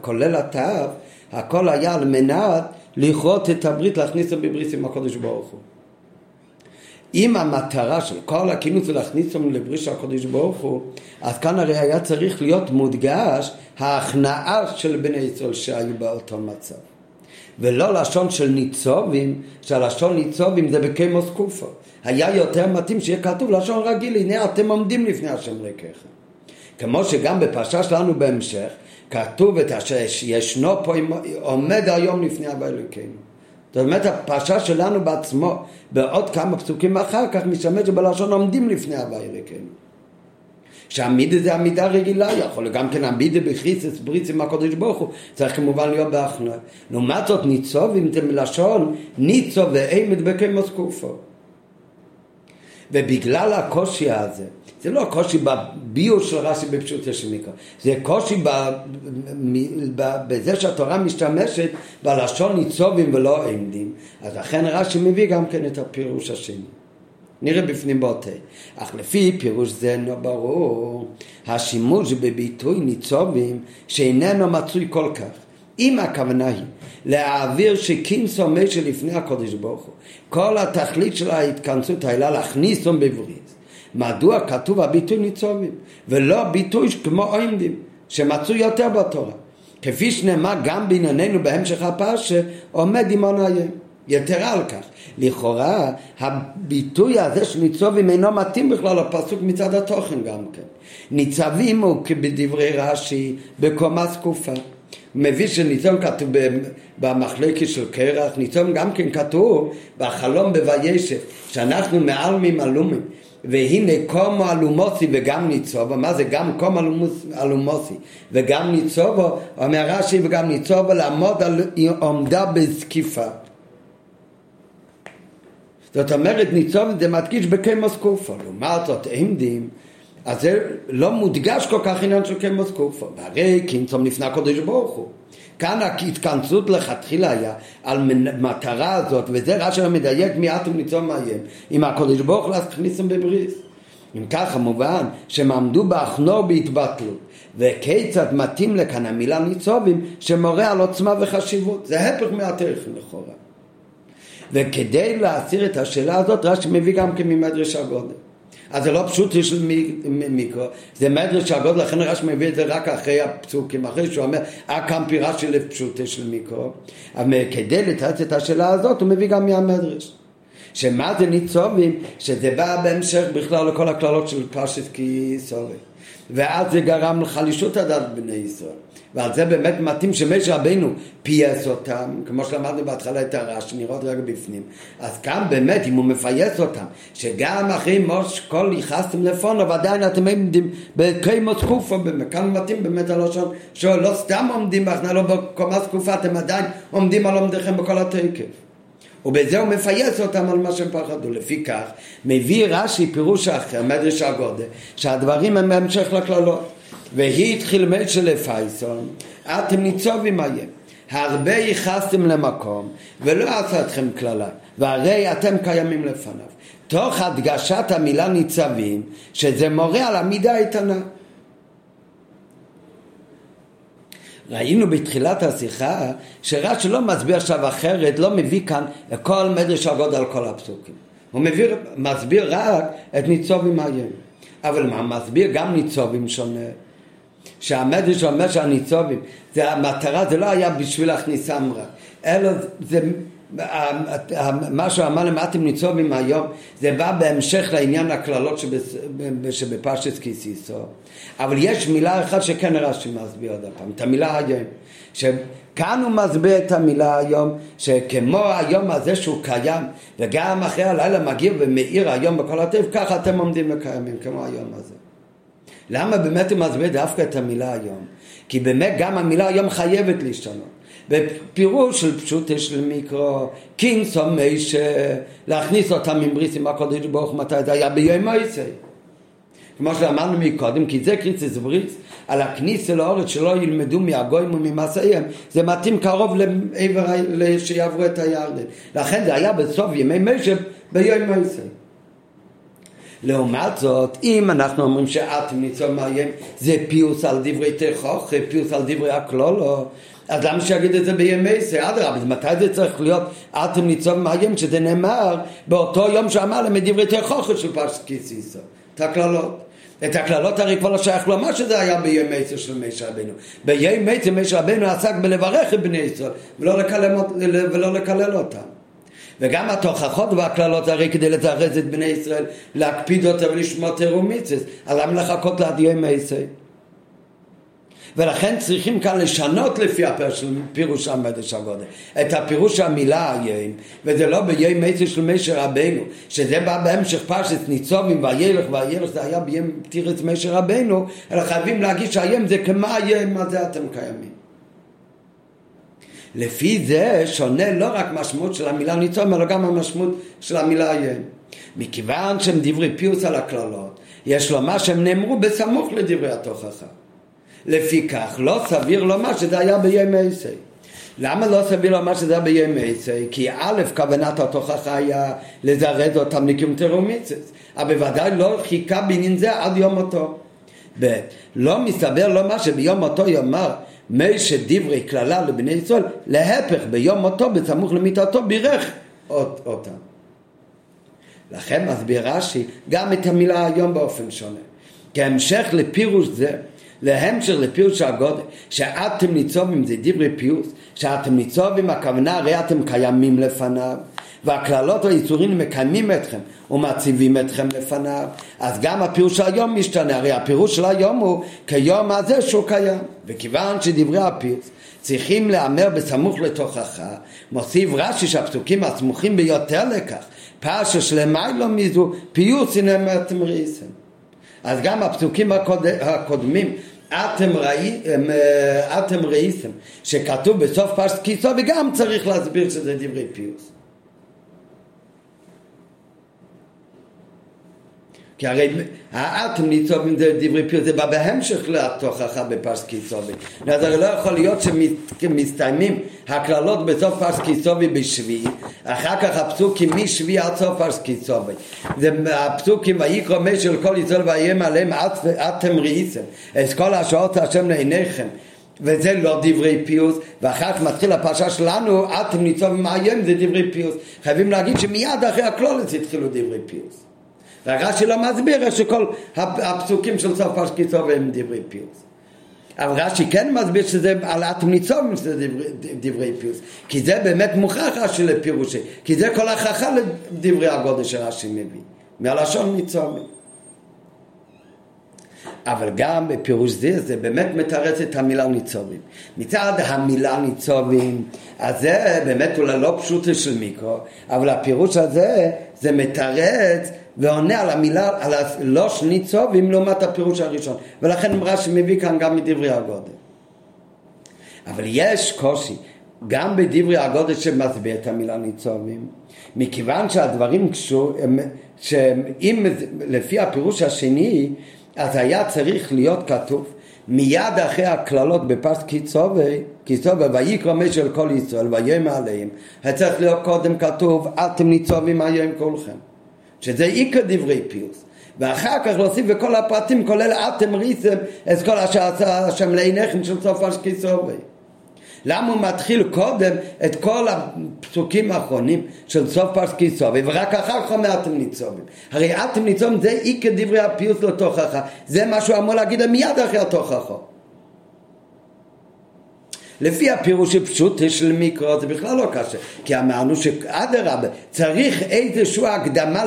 כולל התאו, הכל היה על מנת לכרות את הברית, להכניס אותם בברית עם הקודש ברוך הוא. אם המטרה של כל הכינוס זה להכניס אותם לברית של הקודש ברוך הוא, אז כאן הרי היה צריך להיות מודגש ההכנעה של בני ישראל שהיו באותו מצב. ולא לשון של ניצובים, שהלשון ניצובים זה בקמוס קופו. היה יותר מתאים שיהיה כתוב לשון רגיל, הנה אתם עומדים לפני השם ריקיך. כמו שגם בפרשה שלנו בהמשך, כתוב את אשר ישנו פה עומד היום לפני הבא אלוקינו. זאת אומרת, הפרשה שלנו בעצמו, בעוד כמה פסוקים אחר כך, משתמש בלשון עומדים לפני הבא אלוקינו. שהמידה זה עמידה רגילה, יכול גם כן עמידה בחיסס בריץ עם הקודש ברוך הוא, צריך כמובן להיות בהכנעה. לעומת זאת ניצוב אם זה מלשון ניצוב ואימת בקמוס קופו. ובגלל הקושי הזה, זה לא קושי בביור של רש"י בפשוטו של מיקרו, זה קושי ב, ב, בזה שהתורה משתמשת בלשון ניצובים ולא עמדים, אז לכן רש"י מביא גם כן את הפירוש השני. נראה בפנים באותה. אך לפי פירוש זה לא ברור השימוש בביטוי ניצובים שאיננו מצוי כל כך אם הכוונה היא להעביר שכינסו משה לפני הקודש ברוך הוא, כל התכלית של ההתכנסות הייתה אותם בבריס. מדוע כתוב הביטוי ניצובים, ולא ביטוי כמו עומדים, שמצוי יותר בתורה. כפי שנאמר גם בענייננו בהמשך הפרשה, עומד עמנו היום. יתרה על כך, לכאורה הביטוי הזה של ניצובים אינו מתאים בכלל לפסוק מצד התוכן גם כן. ניצבים הוא כבדברי רש"י בקומה זקופה. מביא שניצום כתוב במחלקת של קרח, ניצום גם כן כתוב בחלום בוישב, שאנחנו מעלמים עלומים. והנה קומו אלומוסי וגם ניצובו, מה זה גם קומו אלומוסי וגם ניצובו, אומר רש"י וגם ניצובו לעמוד על עומדה בזקיפה. זאת אומרת ניצוב זה מדגיש בקמוס קופו, לעומת זאת עמדים אז זה לא מודגש כל כך עניין של קמוס קופו, והרי קינצום לפני הקודש ברוך הוא. כאן ההתכנסות לכתחילה היה על מטרה הזאת, וזה רש"י מדייק מיד וניצום מאיים, אם הקודש ברוך הוא להכניסם בבריס. אם ככה מובן שהם עמדו באחנור בהתבטלות. וכיצד מתאים לכאן המילה ניצובים שמורה על עוצמה וחשיבות. זה הפך מהטכן לכאורה וכדי להסיר את השאלה הזאת רש"י מביא גם כן ממדרש הגודל. אז זה לא פשוט של מיקרו, זה מדרש הגודל, לכן רש"י מביא את זה רק אחרי הפסוקים, אחרי שהוא אומר, אקם פירה של פשוט של מיקרו. אבל כדי לתת את השאלה הזאת הוא מביא גם מהמדרש. שמה זה ניצובים? שזה בא בהמשך בכלל לכל הקללות של פרשת כי סורי. ואז זה גרם לחלישות הדת בני ישראל. ועל זה באמת מתאים שמשה רבינו פייס אותם, כמו שלמדנו בהתחלה את הרעש, נראות רגע בפנים. אז כאן באמת, אם הוא מפייס אותם, שגם אחרי מוש כל ייחסתם לפונו, ועדיין אתם עומדים בקיימות תקופו, כאן מתאים באמת הלושון, שלא סתם עומדים בהכנעה, לא בקומה זקופה, אתם עדיין עומדים על עומדיכם בכל התקף. ובזה הוא מפייס אותם על מה שהם פחדו. לפי כך, מביא רש"י פירוש אחר, מדרש הגודל, שהדברים הם בהמשך לקללות. והיא התחיל משה לפייסון, אתם ניצובים עיהם. הרבה ייחסתם למקום, ולא עשה אתכם קללה, והרי אתם קיימים לפניו. תוך הדגשת המילה ניצבים, שזה מורה על עמידה איתנה. ראינו בתחילת השיחה שרש"י לא מסביר עכשיו אחרת, לא מביא כאן כל מדרש הגודל על כל הפסוקים. הוא מביא, מסביר רק את ניצובים היום. אבל מה מסביר גם ניצובים שונה. שהמדרש אומר שהניצובים, זה המטרה, זה לא היה בשביל להכניסם רק, אלא זה, מה שהוא אמר למטים ניצובים היום, זה בא בהמשך לעניין הקללות שבפרשת כיסיסו. אבל יש מילה אחת שכן רש"י מסביר עוד פעם, את המילה היום. שכאן הוא מסביר את המילה היום, שכמו היום הזה שהוא קיים, וגם אחרי הלילה מגיע ומאיר היום בכל הטבע, ככה אתם עומדים וקיימים, כמו היום הזה. למה באמת הוא מסביר דווקא את המילה היום? כי באמת גם המילה היום חייבת להשתנות. בפירוש של פשוטי של מיקרו, קינסו מיישה, להכניס אותם עם בריס עם הקודש ברוך מתי זה היה ביום מויסי. כמו שאמרנו מקודם, כי זה קריציס בריס, על הכניסה לאורץ שלא ילמדו מהגויים וממעשיהם, זה מתאים קרוב לעבר שיעברו את הירדן. לכן זה היה בסוף ימי מיישה ביום מויסי. לעומת זאת, אם אנחנו אומרים שאתם ניצול מאיים זה פיוס על דברי תכוך, פיוס על דברי הכלולו, אז למה שיגיד את זה בימי זה? אדרבה, מתי זה צריך להיות אתם ניצול מאיים, שזה נאמר באותו יום שאמר להם את דברי תכוך של פרשת כיסיסו, את הכללות. את הכללות הרי כבר לא שייך לומר שזה היה בימי עצר של משה רבנו. בימי עצר משה רבנו עסק בלברך את בני ישראל ולא לקלל אותם. וגם התוכחות והקללות הרי כדי לזרז את בני ישראל להקפיד אותה ולשמוע תרומיצס אז למה לחכות לעד יום עשר? ולכן צריכים כאן לשנות לפי הפירוש המדש הגודל את הפירוש המילה היום וזה לא ביום עצר של משה רבנו שזה בא בהמשך פרשת ניצובים וילך וילך זה היה ביום פטירת משה רבנו אלא חייבים להגיד שהיום זה כמו היום הזה אתם קיימים לפי זה שונה לא רק משמעות של המילה ניצום, אלא גם המשמעות של המילה עיין. מכיוון שהם דברי פיוס על הקללות, יש לומר שהם נאמרו בסמוך לדברי התוכחה. לפיכך, לא סביר לומר שזה היה בימי עשי. למה לא סביר לומר שזה היה בימי עשי? כי א', כוונת התוכחה היה לזרז אותם לקיום טרומיצס, אבל בוודאי לא חיכה בעניין זה עד יום מותו. לא מסתבר לו מה שביום מותו יאמר מי שדברי קללה לבני ישראל, להפך ביום מותו בסמוך למיטתו בירך אותם. לכן מסביר רש"י גם את המילה היום באופן שונה. כהמשך לפירוש זה, להמשך לפירוש הגודל, שאתם ניצובים זה דברי פיוס, שאתם ניצובים הכוונה הרי אתם קיימים לפניו, והקללות והיצורים מקיימים אתכם ומציבים אתכם לפניו, אז גם הפירוש של היום משתנה, הרי הפירוש של היום הוא כיום הזה שהוא קיים, וכיוון שדברי הפיוס צריכים להיאמר בסמוך לתוכך, מוסיף רש"י שהפסוקים הסמוכים ביותר לכך, פרשה שלמיילו מזו פיוס הנה מריסם. אז גם הפסוקים הקוד... הקודמים אתם, ראי, אה, אתם ראיתם שכתוב בסוף פרשת כיסו וגם צריך להסביר שזה דברי פיוס. כי הרי האטום ניצובים זה דברי פיר, זה בא בהמשך לתוכחה בפרס קיסובי. אז הרי לא יכול להיות שמסתיימים הקללות בסוף פרס קיסובי בשביעי, אחר כך הפסוקים משביעי עד סוף פרס קיסובי. זה הפסוקים ויקרא מי של כל ישראל ואיים עליהם אתם ראיתם, את כל השעות השם לעיניכם. וזה לא דברי פיוס, ואחר כך מתחיל הפרשה שלנו, אתם ניצובים מאיים זה דברי פיוס. חייבים להגיד שמיד אחרי הקלולת התחילו דברי פיוס. והרש"י לא מסביר איך שכל הפסוקים של סוף פרשקיסוב הם דברי פיוס. אבל רש"י כן מסביר שזה על אטום ניצום שזה דברי, דברי פיוס כי זה באמת מוכרח רש"י לפירושי כי זה כל הכרחה לדברי הגודל שרש"י מביא מהלשון ניצומים אבל גם בפירוש זה, זה באמת מתרץ את המילה ניצובים. מצד המילה ניצובים, אז זה באמת אולי לא פשוט של מיקרו, אבל הפירוש הזה, זה מתרץ ועונה על המילה, על הלוש ניצובים לעומת הפירוש הראשון. ולכן רש"י מביא כאן גם מדברי הגודל. אבל יש קושי, גם בדברי הגודל שמסביר את המילה ניצובים, מכיוון שהדברים קשורים, שאם לפי הפירוש השני, אז היה צריך להיות כתוב מיד אחרי הקללות בפס קיצובי, קיצובי ויקרא מי של כל ישראל ויאמר עליהם, היה צריך להיות קודם כתוב אתם ניצובים היום כולכם. שזה עיקר דברי פיוס. ואחר כך להוסיף בכל הפרטים, כולל אתם ריסם, את כל אשר עשה השם לעיניכם של סוף אשקיסובי. למה הוא מתחיל קודם את כל הפסוקים האחרונים של סוף פרס סובי ורק אחר כך אומר אתם ניצובים הרי אתם ניצובים זה עיקר דברי הפיוס לתוכחה זה מה שהוא אמור להגיד מיד אחרי התוכחה לפי הפירוש הפשוט של מיקרו זה בכלל לא קשה. כי אמרנו שאדרבה צריך איזושהי הקדמה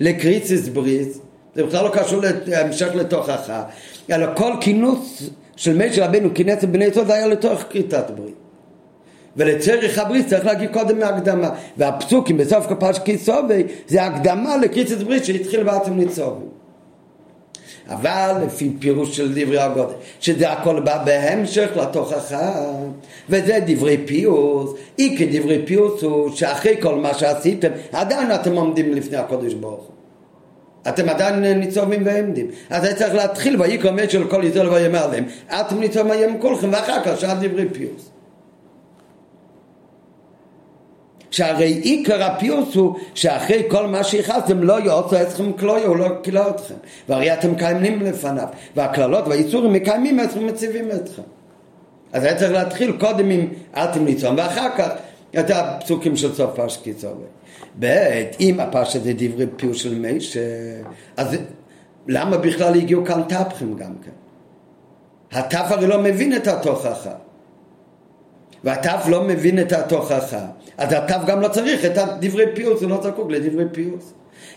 לקריציס בריס זה בכלל לא קשור להמשך לתוכחה. אלא כל כינוס של משה רבנו כינס בני זה היה לתוך כריתת ברית. ולצריך הברית צריך להגיד קודם מהקדמה. והפסוקים בסוף כפרש כיסובי זה הקדמה לקריצת ברית שהתחיל בעצם ניצובים אבל לפי פירוש של דברי הגודל, שזה הכל בא בהמשך לתוכחה, וזה דברי פיוס, אי כדברי פיוס הוא שאחרי כל מה שעשיתם, עדיין אתם עומדים לפני הקודש ברוך הוא. אתם עדיין ניצובים ועמדים. אז היה צריך להתחיל ויקרא מת של כל ישראל ויאמר להם, אתם ניצובים ויאמר כולכם, ואחר כך שאל דברי פיוס. שהרי עיקר הפיוס הוא שאחרי כל מה שהכנסתם לא יעוצו אתכם כלויה, הוא לא כילה אתכם. והרי אתם קיימים לפניו, והקללות והאיסורים מקיימים אתכם ומציבים אתכם. אז היה צריך להתחיל קודם עם אתם ניצום, ואחר כך את הפסוקים של סוף פרש קיצורי. ב', אם הפרשה זה דברי פיוס של מישה, אז למה בכלל הגיעו כאן תפחים גם כן? התף הרי לא מבין את התוכחה. והתף לא מבין את התוכחה, אז התף גם לא צריך את דברי פיוס, הוא לא זקוק לדברי פיוס.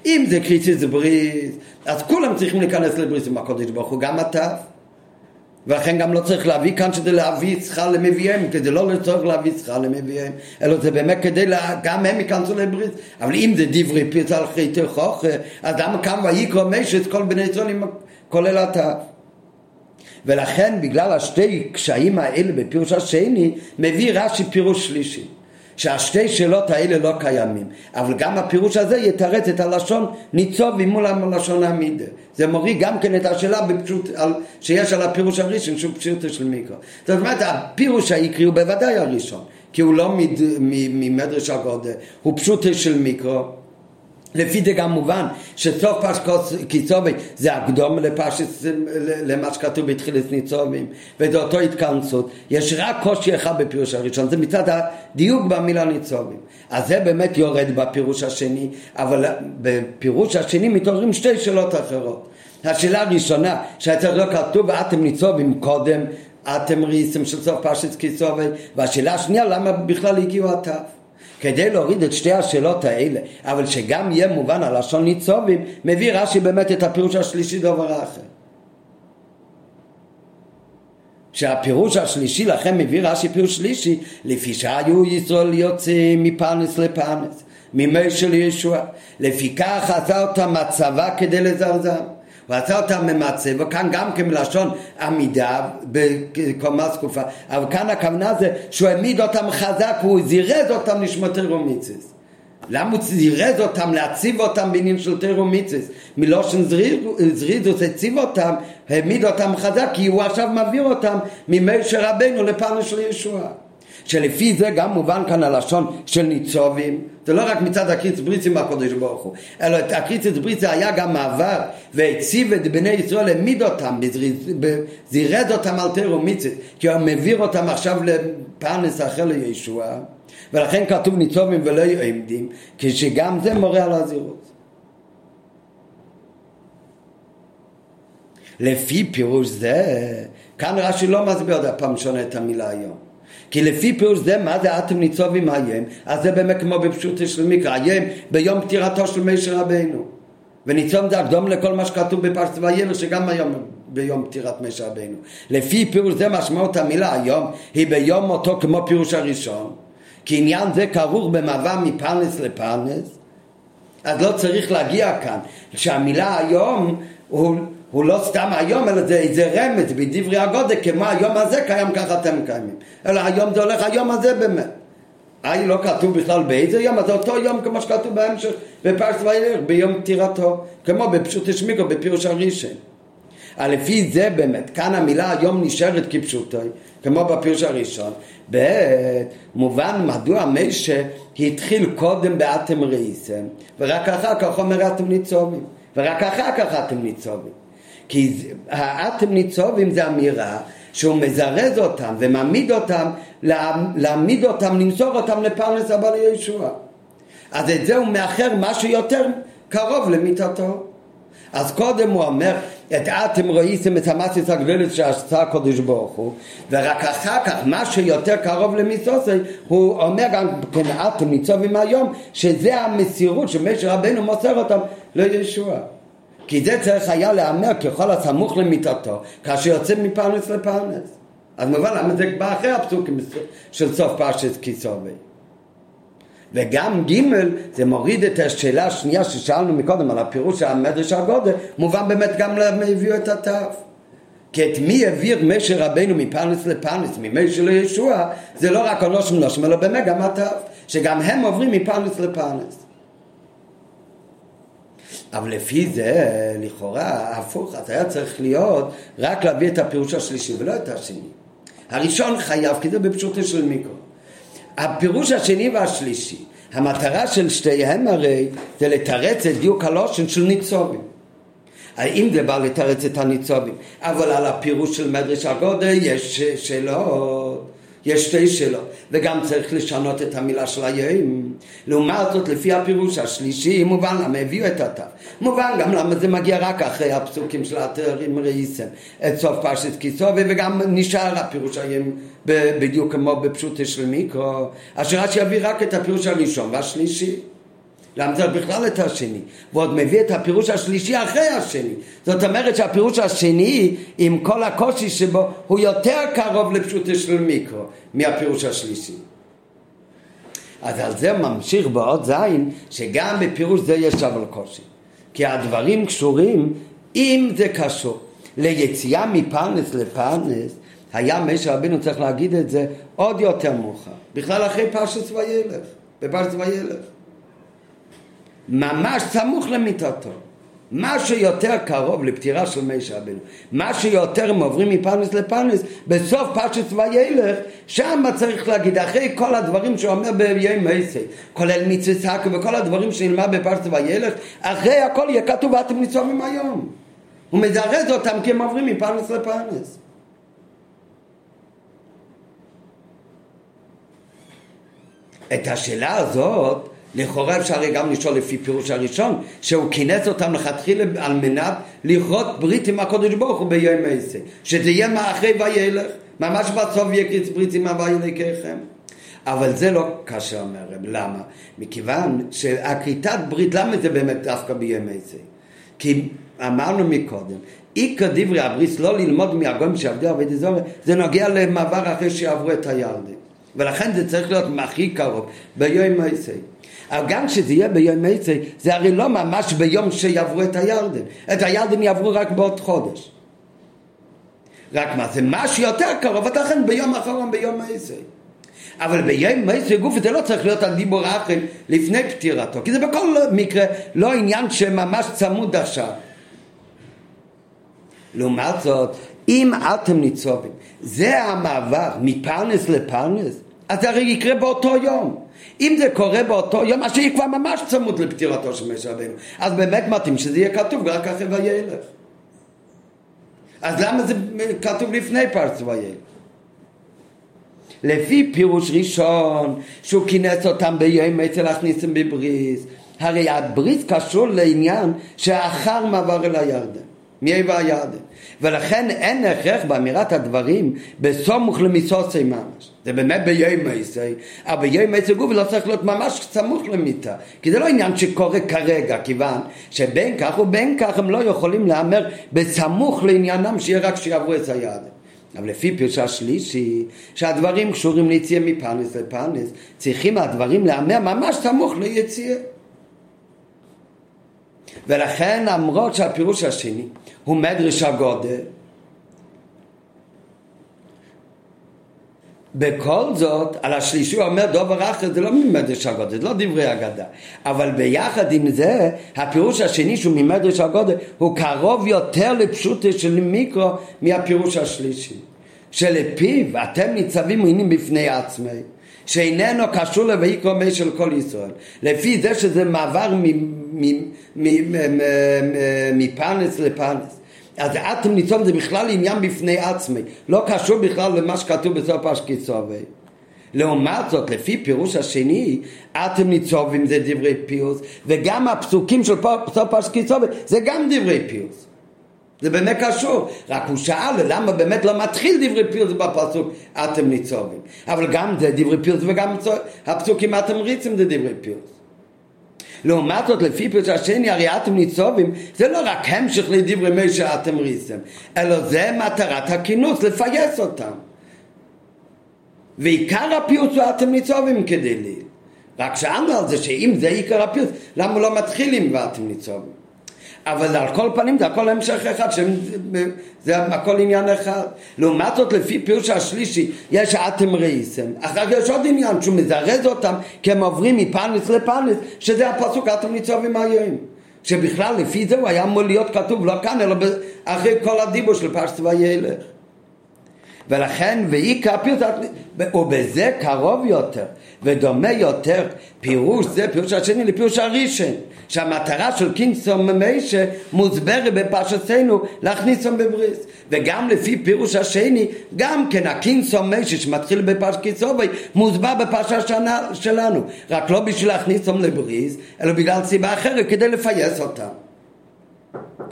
אם זה קריסיס בריס, אז כולם צריכים להיכנס לבריס עם הקודש ברוך הוא, גם התף. ולכן גם לא צריך להביא כאן שזה להביא שכר למביאם, כדי לא לצורך להביא שכר למביאם, אלא זה באמת כדי, לה, גם הם ייכנסו לברית. אבל אם זה דברי פיוס על חיטי חוכר, אז למה כאן ויקרא משת כל בני ישראל כולל התף? ולכן בגלל השתי קשיים האלה בפירוש השני מביא רש"י פירוש שלישי שהשתי שאלות האלה לא קיימים. אבל גם הפירוש הזה יתרץ את הלשון ניצוב מול הלשון העמידה. זה מוריד גם כן את השאלה בפשוט, על, שיש על הפירוש הראשון שהוא פשוט של מיקרו. זאת אומרת הפירוש העיקרי הוא בוודאי הראשון כי הוא לא ממדרש הגודל הוא פשוט של מיקרו לפי זה גם מובן שסוף פרשקוס קיצובי זה הקדום לפרשס למה שכתוב בתחילת ניצובים וזה אותו התכנסות. יש רק קושי אחד בפירוש הראשון זה מצד הדיוק במילה ניצובים. אז זה באמת יורד בפירוש השני אבל בפירוש השני מתעוררים שתי שאלות אחרות. השאלה הראשונה שהייתה לא כתוב ואתם ניצובים קודם אתם ריסם של סוף פרשת קיצובי והשאלה השנייה למה בכלל הגיעו התו כדי להוריד את שתי השאלות האלה, אבל שגם יהיה מובן הלשון ניצובים, מביא רש"י באמת את הפירוש השלישי דבר אחר. שהפירוש השלישי לכן מביא רש"י פירוש שלישי לפי שהיו ישראל יוצאים מפרנס לפרנס ממי של ישוע לפיכך עשה אותה מצבה כדי לזרזם ועשה אותם ממצה, וכאן גם כן מלשון עמידה בקומה זקופה, אבל כאן הכוונה זה שהוא העמיד אותם חזק והוא זירז אותם לשמוע תרומיציס. למה הוא זירז אותם, להציב אותם בעניין של תרומיציס? מלושן זריזוס הציב אותם, העמיד אותם חזק, כי הוא עכשיו מעביר אותם ממשה רבנו לפנו של ישוע. שלפי זה גם מובן כאן הלשון של ניצובים, זה לא רק מצד הקריץ בריצי מהקודש ברוך הוא, אלא הקריץ בריצי היה גם מעבר והציב את בני ישראל, העמיד אותם, זירז אותם על תירו מיצית, כי הוא מעביר אותם עכשיו לפרנס אחר לישוע, ולכן כתוב ניצובים ולא עמדים, כשגם זה מורה על הזירות. לפי פירוש זה, כאן רש"י לא מסביר עוד פעם שונה את המילה היום. כי לפי פירוש זה, מה זה אתם ניצובים היום? אז זה באמת כמו בפשוט של מקרא, היום ביום פטירתו של משה רבינו. וניצום זה הקדום לכל מה שכתוב בפרשת וילך, שגם היום ביום פטירת משה רבינו. לפי פירוש זה משמעות המילה היום, היא ביום מותו כמו פירוש הראשון. כי עניין זה כרוך במעבר מפרנס לפרנס, אז לא צריך להגיע כאן. שהמילה היום הוא הוא לא סתם היום, אלא זה איזה רמז בדברי הגודל, כמו היום הזה קיים, ככה אתם קיימים. אלא היום זה הולך היום הזה באמת. היי לא כתוב בכלל באיזה יום, אז זה אותו יום כמו שכתוב בהמשך בפרס וילך, ביום פטירתו, כמו בפשוט השמיקו, בפירוש הראשון. לפי זה באמת, כאן המילה היום נשארת כפשוטו, כמו בפירוש הראשון. ב' מובן מדוע משה התחיל קודם באתם ראיסם, ורק אחר כך אומר אתם ניצובים, ורק אחר כך אתם ניצובים. כי האתם ניצובים זה אמירה שהוא מזרז אותם ומעמיד אותם, להעמיד אותם, למסור אותם לפרנס הבא לישוע. אז את זה הוא מאחר משהו יותר קרוב למיטתו. אז קודם הוא אומר, את אתם ראיתם את המסיס הגדולת שעשה הקדוש ברוך הוא, ורק אחר כך, מה שיותר קרוב למיסוסי, הוא אומר גם כן אתם ניצובים היום, שזה המסירות שמשה רבנו מוסר אותם לישוע. כי זה צריך היה להיאמר ככל הסמוך למיטתו, כאשר יוצא מפרנס לפרנס. אז מובן למה זה בא אחרי הפסוקים של סוף פרשת כיסובי. וגם ג' זה מוריד את השאלה השנייה ששאלנו מקודם על הפירוש של המדרש הגודל, מובן באמת גם למה הביאו את התו. כי את מי העביר משה רבנו מפרנס לפרנס, ממשה לישוע, זה לא רק הנושם נושם, אלא באמת גם התו, שגם הם עוברים מפרנס לפרנס. אבל לפי זה, לכאורה, הפוך, אז היה צריך להיות רק להביא את הפירוש השלישי ולא את השני. הראשון חייב, כי זה בפשוטו של מיקרו. הפירוש השני והשלישי, המטרה של שתיהם הרי זה לתרץ את דיוק הלושן של ניצובים. האם זה בא לתרץ את הניצובים, אבל על הפירוש של מדרש הגודל יש שאלות. יש שתי שאלות, וגם צריך לשנות את המילה של היום. לעומת זאת, לפי הפירוש השלישי, מובן למה הביאו את התו. מובן גם למה זה מגיע רק אחרי הפסוקים של התארים ראיסם, את סוף פרשת כיסו, וגם נשאר הפירוש היום בדיוק כמו בפשוטו של מיקרו, אשר רש"י יביא רק את הפירוש הראשון והשלישי. צריך בכלל את השני? ועוד מביא את הפירוש השלישי אחרי השני. זאת אומרת שהפירוש השני, עם כל הקושי שבו, הוא יותר קרוב לפשוטו של מיקרו מהפירוש השלישי. אז על זה ממשיך בעוד זין, שגם בפירוש זה יש אבל קושי. כי הדברים קשורים, אם זה קשור ליציאה מפרנס לפרנס, היה משה רבינו צריך להגיד את זה עוד יותר מאוחר. בכלל אחרי פרשת וילך, בפרשת וילך. ממש סמוך למיטתו. מה שיותר קרוב לפטירה של משה רבנו, מה שיותר הם עוברים מפרנס לפרנס, בסוף פרשת וילך, שם צריך להגיד, אחרי כל הדברים שהוא אומר בימי מייסי, כולל מצווה סקו וכל הדברים שנלמד בפרשת וילך, אחרי הכל יהיה כתוב ואתם ניצובים היום. הוא מזרז אותם כי הם עוברים מפרנס לפרנס. את השאלה הזאת לכאורה אפשר גם לשאול לפי פירוש הראשון, שהוא כינס אותם לכתחילה על מנת לכרות ברית עם הקודש ברוך הוא ביום עשר, שזה יהיה מאחרי וילך, ממש בסוף יקריץ ברית עם הוילקחם. אבל זה לא קשה אומר למה? מכיוון שהכריתת ברית, למה זה באמת דווקא ביום עשר? כי אמרנו מקודם, עיקר דברי הבריס לא ללמוד מהגויים שעבדו עבדי זוהר, זה נוגע למעבר אחרי שעברו את הילדים. ולכן זה צריך להיות הכי קרוב, ביום עשר. אבל גם כשזה יהיה ביום עצי, זה הרי לא ממש ביום שיעברו את הירדן. את הירדן יעברו רק בעוד חודש. רק מה, זה משהו יותר קרוב, ולכן ביום האחרון ביום עצי. אבל ביום מעשה גוף זה לא צריך להיות על דיבור אחר לפני פטירתו, כי זה בכל מקרה לא עניין שממש צמוד עכשיו. לעומת זאת, אם אתם ניצובים, זה המעבר מפרנס לפרנס, אז זה הרי יקרה באותו יום. אם זה קורה באותו יום, אז שיהיה כבר ממש צמוד לפטירתו של משה רבינו. אז באמת מתאים שזה יהיה כתוב רק אחרי וילך. אז למה זה כתוב לפני פרס וילך? לפי פירוש ראשון, שהוא כינס אותם ביום אצל להכניסם בבריס, הרי הבריס קשור לעניין שאחר מעבר אל הירדן, מעבר הירדן. ולכן אין הכרח באמירת הדברים בסמוך למיסוסי ממש. זה באמת ביום מייסי, אבל ביום מייסי גוף לא צריך להיות ממש סמוך למיטה, כי זה לא עניין שקורה כרגע, כיוון שבין כך ובין כך הם לא יכולים להמר בסמוך לעניינם שיהיה רק שיעברו את היד. אבל לפי פרשה השלישי, שהדברים קשורים ליציאה מפרנס לפרנס, צריכים הדברים להמר ממש סמוך ליציאה. ולכן למרות שהפירוש השני הוא מדרש הגודל, בכל זאת, על השלישי הוא אומר דובר אחר, זה לא ממדרש הגודל, זה לא דברי אגדה. אבל ביחד עם זה, הפירוש השני שהוא ממדרש הגודל, הוא קרוב יותר לפשוטו של מיקרו מהפירוש השלישי. שלפיו אתם ניצבים עניינים בפני עצמי. שאיננו קשור לויקרו מי של כל ישראל. לפי זה שזה מעבר מפרנס לפרנס. אז אטום ניצום זה בכלל עניין בפני עצמי, לא קשור בכלל למה שכתוב בסוף אשקיצובי. לעומת זאת, לפי פירוש השני, אתם ניצובים זה דברי פיוס, וגם הפסוקים של סוף אשקיצובי זה גם דברי פיוס. זה באמת קשור, רק הוא שאל למה באמת לא מתחיל דברי פיוס בפסוק אתם ניצובים. אבל גם זה דברי פיוס וגם הפסוקים אתם ריצים זה דברי פיוס. לעומת זאת, לפי פירוש השני, הרי אתם ניצובים, זה לא רק המשך לדברי מי שאתם ריסם, אלא זה מטרת הכינוס, לפייס אותם. ועיקר הפיוס הוא אתם ניצובים כדי לי. רק שאלנו על זה שאם זה עיקר הפיוס, למה לא מתחילים ואתם ניצובים? אבל על כל פנים זה הכל המשך אחד, זה הכל עניין אחד. לעומת זאת לפי פירוש השלישי יש אתם ראיסם, אחר כך יש עוד עניין שהוא מזרז אותם כי הם עוברים מפרנס לפרנס, שזה הפסוק אתם ניצובים היום. שבכלל לפי זה הוא היה אמור להיות כתוב לא כאן אלא אחרי כל הדיבור של פרשת וילך. ולכן ועיקר פירוש, ובזה קרוב יותר ודומה יותר פירוש זה פירוש השני לפירוש הראשון שהמטרה של קינסום ממישה מוסברת בפרשתנו להכניסום בבריס. וגם לפי פירוש השני גם כן הקינסום מישה שמתחיל בפרש קיסובי מוסבר בפרשה שלנו. רק לא בשביל להכניסום לבריס אלא בגלל סיבה אחרת כדי לפייס אותם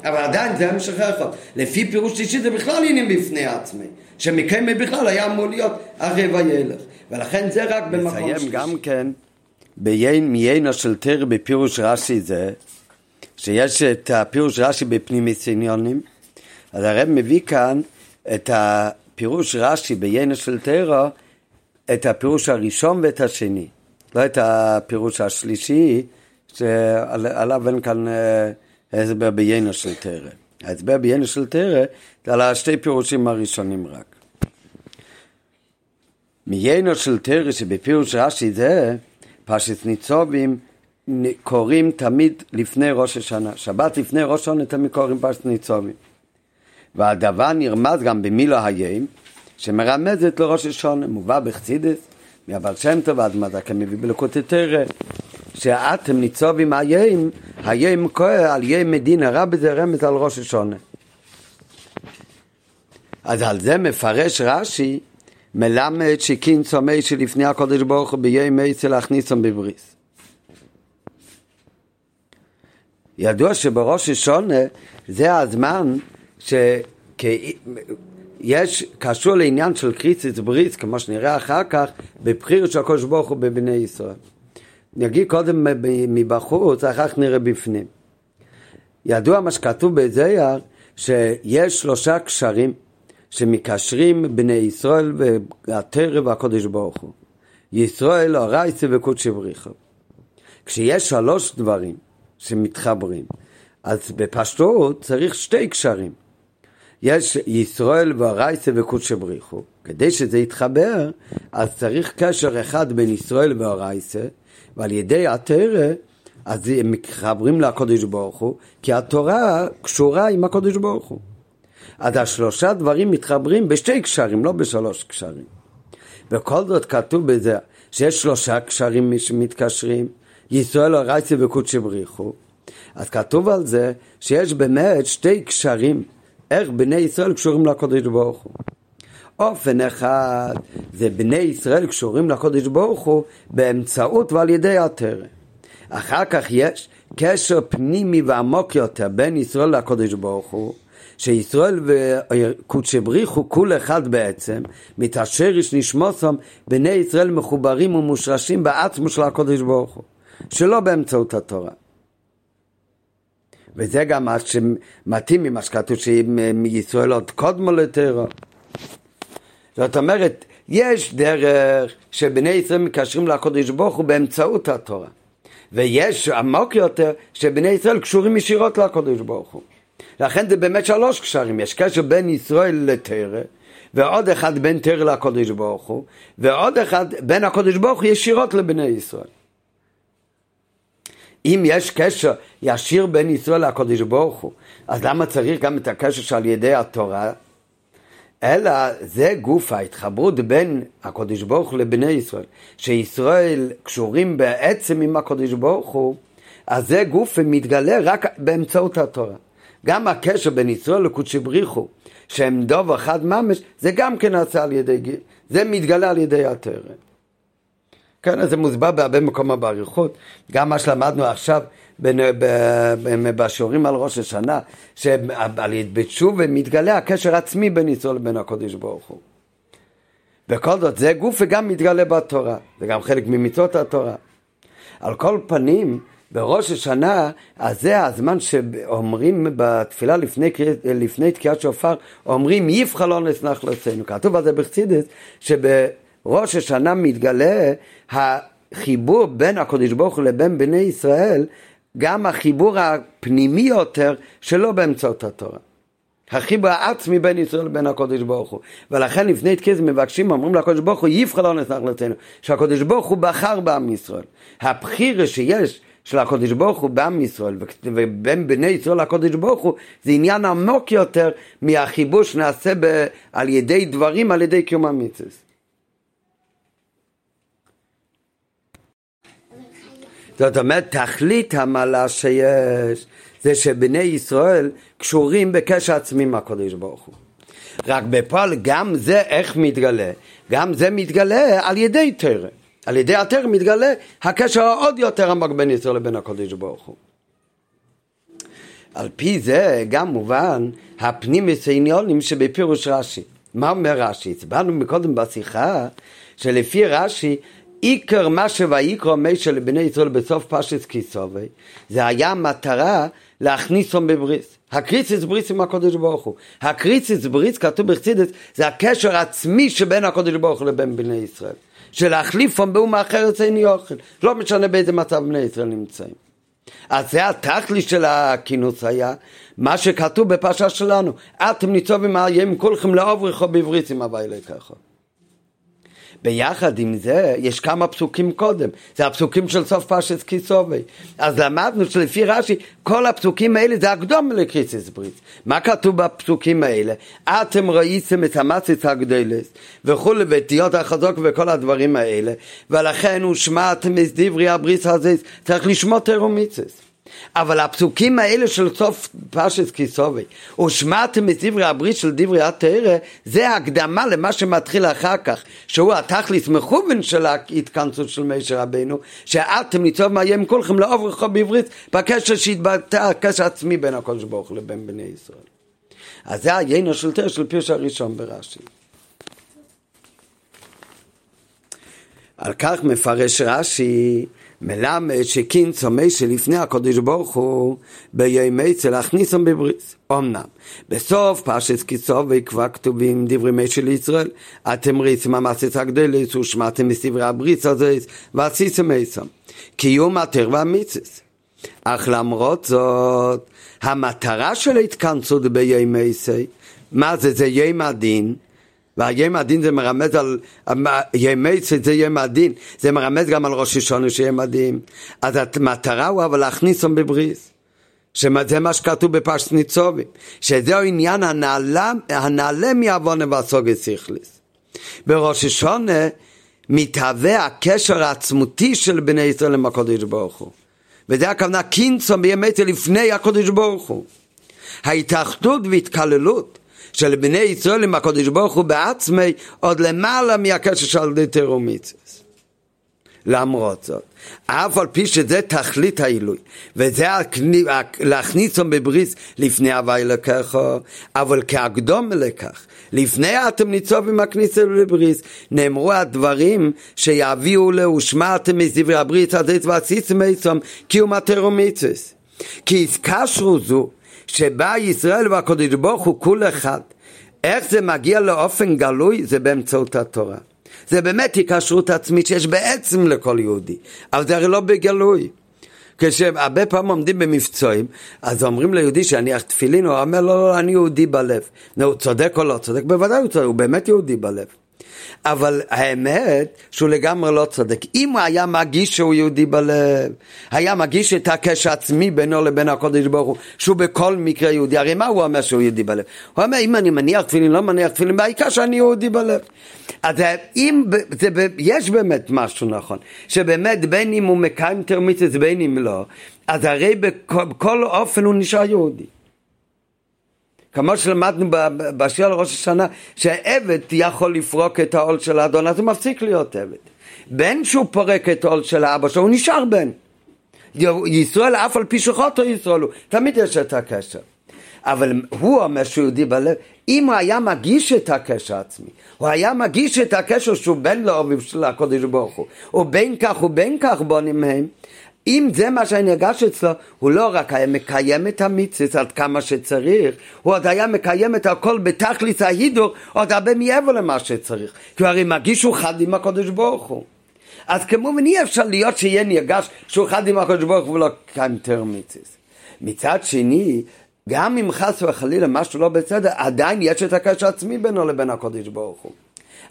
אבל עדיין זה המשך אחד. לפי פירוש שישי זה בכלל עניין בפני עצמי. שמקיימי בכלל היה אמור להיות אחרי וילך. ולכן זה רק במקום שלישי. נסיים גם כן מיינו של תרא בפירוש רש"י זה, שיש את הפירוש רש"י בפנימיס עניונים, אז הרב מביא כאן את הפירוש רש"י ביינו של תרא, את הפירוש הראשון ואת השני, לא את הפירוש השלישי, שעליו אין כאן אה, הסבר ביינו של תרא. ההסבר ביינו של תרא זה על השתי פירושים הראשונים רק. מיינו של תרא שבפירוש רש"י זה פרשת ניצובים קוראים תמיד לפני ראש השנה. שבת לפני ראש השנה תמיד קוראים פרשת ניצובים. והדבר נרמז גם במילו היים, שמרמזת לראש השנה, מובא בחסידס, מהבעל שם טוב עד מדע כמביא בלקוטטרא, שאתם ניצובים היים, היים כהה על יים מדין הרע בזה רמז על ראש השנה. אז על זה מפרש רש"י, מלמד שכין צומי שלפני הקודש ברוך הוא ביום עצה להכניסם בבריס. ידוע שבראש השונה זה הזמן שיש, קשור לעניין של קריציס בריס, כמו שנראה אחר כך, בבחיר של הקודש ברוך הוא בבני ישראל. נגיד קודם מבחוץ, אחר כך נראה בפנים. ידוע מה שכתוב בזייר, שיש שלושה קשרים שמקשרים בני ישראל והתרא והקודש ברוך הוא. ישראל, הרייסה וקודשי בריחו. כשיש שלוש דברים שמתחברים, אז בפשטות צריך שתי קשרים. יש ישראל והרייסה וקודשי בריחו. כדי שזה יתחבר, אז צריך קשר אחד בין ישראל והרייסה, ועל ידי התרא, אז הם מתחברים לקודש ברוך הוא, כי התורה קשורה עם הקודש ברוך הוא. אז השלושה דברים מתחברים בשתי קשרים, לא בשלוש קשרים. וכל זאת כתוב בזה שיש שלושה קשרים שמתקשרים, ישראל הרייסי וקודשי בריחו. אז כתוב על זה שיש באמת שתי קשרים, איך בני ישראל קשורים לקודש ברוך הוא. אופן אחד זה בני ישראל קשורים לקודש ברוך הוא באמצעות ועל ידי הטרם. אחר כך יש קשר פנימי ועמוק יותר בין ישראל לקודש ברוך הוא, שישראל וקודשי בריחו כול אחד בעצם, מתעשר איש נשמוסם, בני ישראל מחוברים ומושרשים בעצמו של הקודש ברוך הוא, שלא באמצעות התורה. וזה גם מה שמתאים ממה שכתוב שישראל עוד קודמו לטרו. זאת אומרת, יש דרך שבני ישראל מקשרים לקודש ברוך הוא באמצעות התורה. ויש עמוק יותר שבני ישראל קשורים ישירות לקודש ברוך הוא. לכן זה באמת שלוש קשרים, יש קשר בין ישראל לתרא, ועוד אחד בין תרא לקודש ברוך הוא, ועוד אחד בין הקודש ברוך הוא ישירות לבני ישראל. אם יש קשר ישיר בין ישראל לקודש ברוך הוא, אז למה צריך גם את הקשר שעל ידי התורה? אלא זה גוף ההתחברות בין הקודש ברוך הוא לבני ישראל, שישראל קשורים בעצם עם הקודש ברוך הוא, אז זה גוף מתגלה רק באמצעות התורה. גם הקשר בין ישראל לקודשי בריחו, שהם דוב אחד ממש, זה גם כן נעשה על ידי, זה מתגלה על ידי התרם. כן, זה מוסבר בהרבה מקומות באריכות, גם מה שלמדנו עכשיו בשיעורים על ראש השנה, שעל ידי תשובה מתגלה הקשר עצמי בין ישראל לבין הקודש ברוך הוא. וכל זאת, זה גוף וגם מתגלה בתורה, זה גם חלק ממצוות התורה. על כל פנים, בראש השנה, אז זה הזמן שאומרים בתפילה לפני, לפני תקיעת שופר, אומרים יבחר לא נסנח לצאנו. כתוב על זה בחסידס, שבראש השנה מתגלה החיבור בין הקדוש ברוך הוא לבין בני ישראל, גם החיבור הפנימי יותר שלא באמצעות התורה. החיבור העצמי בין ישראל לבין הקודש ברוך הוא. ולכן לפני תקיעת מבקשים, אומרים לקודש ברוך הוא, יבחר לא נסנח לצאנו. שהקודש ברוך הוא בחר בעם ישראל. הבחירה שיש של הקודש ברוך הוא בעם ישראל ובין בני ישראל לקודש ברוך הוא זה עניין עמוק יותר מהחיבור שנעשה ב, על ידי דברים על ידי קיום המצווה. זאת אומרת, תכלית המעלה שיש זה שבני ישראל קשורים בקשר עצמי עם הקודש ברוך הוא. רק בפועל גם זה איך מתגלה? גם זה מתגלה על ידי תרם. על ידי התר מתגלה הקשר העוד יותר עמוק בין ישראל לבין הקודש ברוך הוא. על פי זה גם מובן הפנימיס העניונים שבפירוש רש"י. מה אומר רש"י? הצבענו מקודם בשיחה שלפי רש"י עיקר מה שויקרא משה לבני ישראל בסוף פשט כיסובי זה היה מטרה להכניסם בבריס. הקריציס בריס עם הקודש ברוך הוא. הקריציס בריס כתוב בחסידס זה הקשר העצמי שבין הקודש ברוך הוא לבין בני ישראל. שלהחליפם באומה אחרת אין יוכל. לא משנה באיזה מצב בני ישראל נמצאים. אז זה התכלית של הכינוס היה, מה שכתוב בפרשה שלנו, אתם ניצובים עם כולכם לעובריכו בבריס עם הווי לקחו. ביחד עם זה, יש כמה פסוקים קודם, זה הפסוקים של סוף פרשת כיסובי. אז למדנו שלפי רש"י, כל הפסוקים האלה זה הקדום לקריסיס ברית. מה כתוב בפסוקים האלה? אתם ראיתם את המסית הגדלס וכולי, ותיות החזוק וכל הדברים האלה, ולכן הוא שמעתם את דברי הבריס הזה, צריך לשמוע תרומיצס. אבל הפסוקים האלה של סוף פרשת כיסובי, ושמעתם את דברי הברית של דברי התרא, זה הקדמה למה שמתחיל אחר כך, שהוא התכלית מכוון של ההתכנסות של משה רבינו, שאתם ניצוב מאיים כולכם לעוברכו בעברית, בקשר שהתבטא הקשר עצמי בין הקדוש ברוך לבין בני ישראל. אז זה היינו של תרא של פירוש הראשון ברש"י. על כך מפרש רש"י מלמד שקינצו מייסה לפני הקודש ברוך הוא בימי צל להכניסם בבריס. אמנם, בסוף פרשת קיצו ויקבע כתובים דברי מייסה לישראל, אתם ריצם המסת הגדלת ושמעתם מסדברי הבריס הזה ועשיתם מייסם. קיום התר והמיצס. אך למרות זאת, המטרה של ההתכנסות בימי סי, מה זה? זה יום הדין. והיום הדין זה מרמז על, ימי זה יום הדין, זה מרמז גם על ראש השונה שיום הדין. אז המטרה הוא אבל להכניס אותם בבריס. שזה מה שכתוב בפרשת ניצובים, שזהו עניין הנעלה, הנעלה מעוונה והסוגת סיכליס. בראש השונה מתהווה הקשר העצמותי של בני ישראל עם הקודש ברוך הוא. וזה הכוונה קינסון בימי לפני הקודש ברוך הוא. ההתאחדות והתקללות של בני ישראל עם הקודש ברוך הוא בעצמי עוד למעלה מהקשר של ידי תרומיצס. למרות זאת, אף על פי שזה תכלית העילוי, וזה להכניס אותם בבריס לפני הווי לקחו, אבל כהקדום לכך, לפני אתם ניצוב עם הכניסה לבריס, נאמרו הדברים שיביאו להושמעתם מזברי הברית הזאת ועשיתם עצם קיום התרומיצס. כי התקשרו זו שבה ישראל והקודש ברוך הוא כול אחד. איך זה מגיע לאופן גלוי? זה באמצעות התורה. זה באמת היקשרות עצמית שיש בעצם לכל יהודי, אבל זה הרי לא בגלוי. כשהרבה פעמים עומדים במבצועים, אז אומרים ליהודי שיניח תפילין, הוא אומר לא, לא, אני יהודי בלב. נו, הוא צודק או לא צודק? בוודאי הוא צודק, הוא באמת יהודי בלב. אבל האמת שהוא לגמרי לא צודק. אם הוא היה מגיש שהוא יהודי בלב, היה מגיש את הקשר עצמי בינו לבין הקודש ברוך הוא, שהוא בכל מקרה יהודי, הרי מה הוא אומר שהוא יהודי בלב? הוא אומר אם אני מניח תפילין, לא מניח תפילין, בעיקר שאני יהודי בלב. אז אם, זה, יש באמת משהו נכון, שבאמת בין אם הוא מקיים תרמיצס בין אם לא, אז הרי בכל אופן הוא נשאר יהודי. כמו שלמדנו בשיר על ראש השנה, שעבד יכול לפרוק את העול של האדון, אז הוא מפסיק להיות עבד. בן שהוא פורק את העול של האבא שלו, הוא נשאר בן. ישראל, אף על פי שחוטו ישראל הוא, תמיד יש את הקשר. אבל הוא אומר שהוא יהודי בלב, אם הוא היה מגיש את הקשר עצמי, הוא היה מגיש את הקשר שהוא בן לאוביב של הקודש ברוך הוא, ובין כך ובין כך בונים מהם, אם זה מה שנרגש אצלו, הוא לא רק היה מקיים את המצווה עד כמה שצריך, הוא עוד היה מקיים את הכל בתכלית ההידור, עוד הרבה מעבר למה שצריך. כי הוא הרי מרגיש שהוא חד עם הקודש ברוך הוא. אז כמובן אי אפשר להיות שיהיה נרגש שהוא חד עם הקודש ברוך הוא ולא קיים יותר מצווה. מצד שני, גם אם חס וחלילה משהו לא בסדר, עדיין יש את הקשר העצמי בינו לבין הקודש ברוך הוא.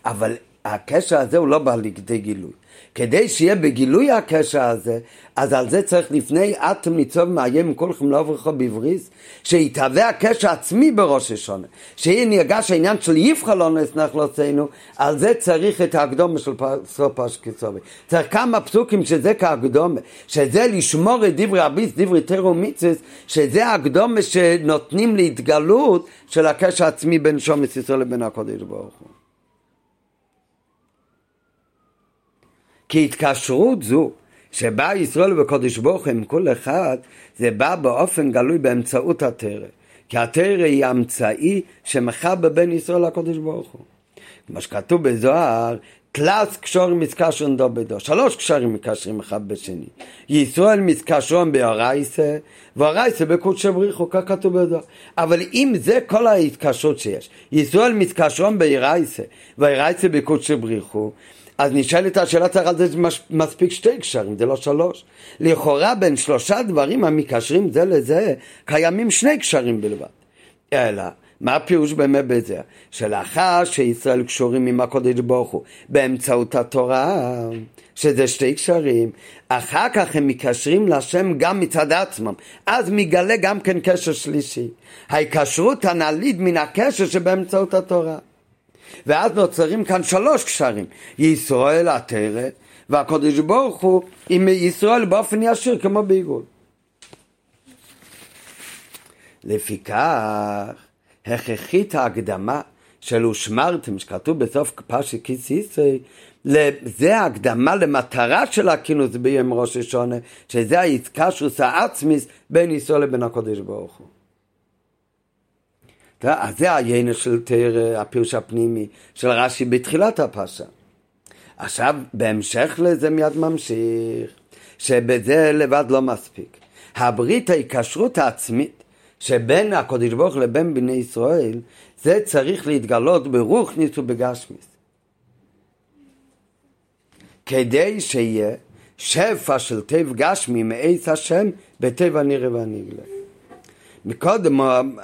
אבל הקשר הזה הוא לא בא לידי גילוי. כדי שיהיה בגילוי הקשר הזה, אז על זה צריך לפני אתם ניצוב מאיים כולכם לא עברכו בבריס, שיתהווה הקשר עצמי בראש השונה, שיהיה נרגש העניין של יבחר לא נסנח לא ציינו, על זה צריך את ההקדומה של סוף פשקצובי. צריך כמה פסוקים שזה כהקדומה, שזה לשמור את דברי הביס, דברי תרו מיצס, שזה ההקדומה שנותנים להתגלות של הקשר העצמי בין שומס ישראל לבין הקודש ברוך הוא. כי התקשרות זו שבא ישראל וקודש ברוך הם כל אחד, זה בא באופן גלוי באמצעות התרא. כי התרא היא האמצעי שמחבר בין ישראל לקודש ברוך הוא. כמו שכתוב בזוהר, קלאס קשורים מתקשרים דו בדו, שלוש קשרים מקשרים אחד בשני. ישראל מתקשרים באורייסה, ואורייסה בקודש בריחו, כך כתוב בזוהר. אבל אם זה כל ההתקשרות שיש, ישראל מתקשרים באורייסה, ואורייסה בקודש בריחו, אז נשאלת השאלה צריך על זה מספיק שתי קשרים, זה לא שלוש. לכאורה בין שלושה דברים המקשרים זה לזה, קיימים שני קשרים בלבד. אלא, מה הפירוש באמת בזה? שלאחר שישראל קשורים עם הקודש ברוך הוא באמצעות התורה, שזה שתי קשרים, אחר כך הם מקשרים להשם גם מצד עצמם, אז מגלה גם כן קשר שלישי. ההיקשרות הנעלית מן הקשר שבאמצעות התורה. ואז נוצרים כאן שלוש קשרים, ישראל התרא והקודש ברוך הוא עם ישראל באופן ישיר כמו בעיגול. לפיכך הכרחית ההקדמה של ושמרתם שכתוב בסוף פרשת כיס ישראל זה ההקדמה למטרה של הכינוס ביום ראש השונה שזה ההתקשרוס העצמיס בין ישראל לבין הקודש ברוך הוא אז זה העניין של תרא, הפירוש הפנימי של רש"י בתחילת הפרשה. עכשיו, בהמשך לזה מיד ממשיך, שבזה לבד לא מספיק. הברית ההיקשרות העצמית שבין הקודש ברוך לבין בני ישראל, זה צריך להתגלות ברוכניס ובגשמיס. כדי שיהיה שפע של טב גשמי מעץ השם בטבע הנראה והנגלה. מקודם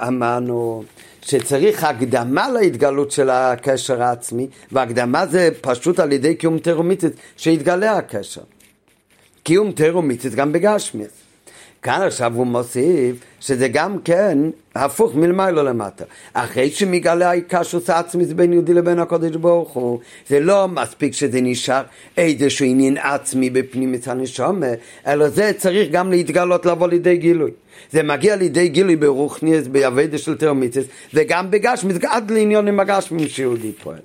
אמרנו שצריך הקדמה להתגלות של הקשר העצמי, והקדמה זה פשוט על ידי קיום תרומיתית שיתגלה הקשר. קיום תרומיתית גם בגשמיס. כאן עכשיו הוא מוסיף שזה גם כן הפוך מלמעלה למטה. אחרי שמגלה העיקשוס העצמית בין יהודי לבין הקודש ברוך הוא, זה לא מספיק שזה נשאר איזשהו עניין עצמי בפנימית הנשומה, אלא זה צריך גם להתגלות לבוא לידי גילוי. זה מגיע לידי גילוי ברוכניאס, ביאבדה של תאומיצס, וגם בגשמיס, עד לעניון עם הגשמים שיהודי פועל.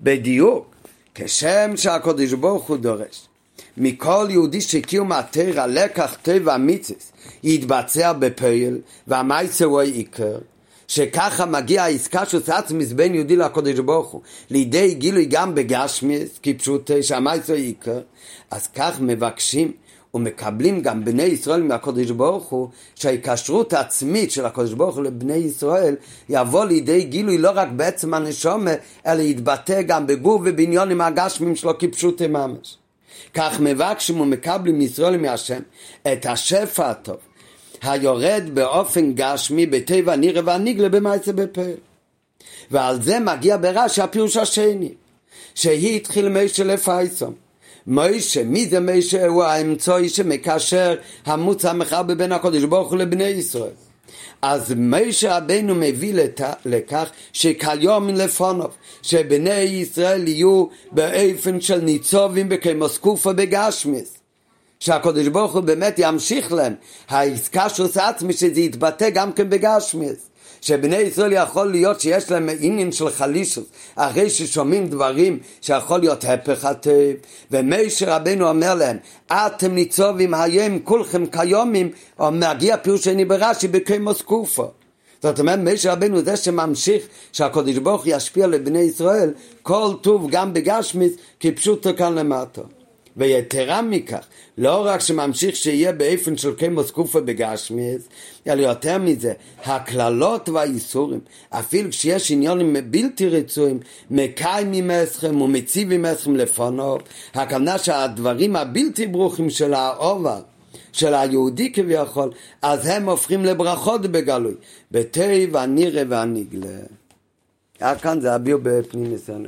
בדיוק, כשם שהקודש ברוך הוא דורש. מכל יהודי שקיום התרא לקח טבע המיצס יתבצע בפועל והמייסר הוא העיקר שככה מגיע העסקה של עצמיס בין יהודי לקודש ברוך הוא. לידי גילוי גם בגשמיס כפשוט שהמייסר העיקר אז כך מבקשים ומקבלים גם בני ישראל מהקודש ברוך הוא שההיקשרות העצמית של הקודש ברוך הוא לבני ישראל יבוא לידי גילוי לא רק בעצם הנשומה אלא יתבטא גם בגוף ובניונים הגשמים שלו כפשוטי ממש כך מבקשים ומקבלים ישראל מהשם את השפע הטוב היורד באופן גשמי בטבע נראה והניגלה במעשה בפה ועל זה מגיע ברש"י הפירוש השני שהיא התחיל מישה לפייסום. מוישה, מי זה מוישה? הוא האמצעי שמקשר המוצא המחבר בין הקודש ברוך הוא לבני ישראל אז משה רבנו מביא לכך שכיום לפונוב, שבני ישראל יהיו באופן של ניצובים בקמוסקופה בגשמיס. שהקדוש ברוך הוא באמת ימשיך להם, העסקה שהוא עושה עצמי שזה יתבטא גם כן בגשמיס. שבני ישראל יכול להיות שיש להם עניין של חלישות אחרי ששומעים דברים שיכול להיות הפך הטב ומשה רבנו אומר להם אתם ניצובים היום כולכם כיומים או מגיע פירוש שני ברש"י בקיימוס קופו זאת אומרת, משה רבנו זה שממשיך שהקדוש ברוך ישפיע לבני ישראל כל טוב גם בגשמיס כפשוטו כאן למטה. ויתרה מכך, לא רק שממשיך שיהיה באופן של כמו זקופה בגשמיאס, אלא יותר מזה, הקללות והאיסורים, אפילו כשיש עניונים בלתי רצויים, מקיימים אתכם ומציבים אתכם לפונו, הכוונה שהדברים הבלתי ברוכים של האובר, של היהודי כביכול, אז הם הופכים לברכות בגלוי, בתי והנירה והנגלה. עד כאן זה הביאו בפנים ניסיון.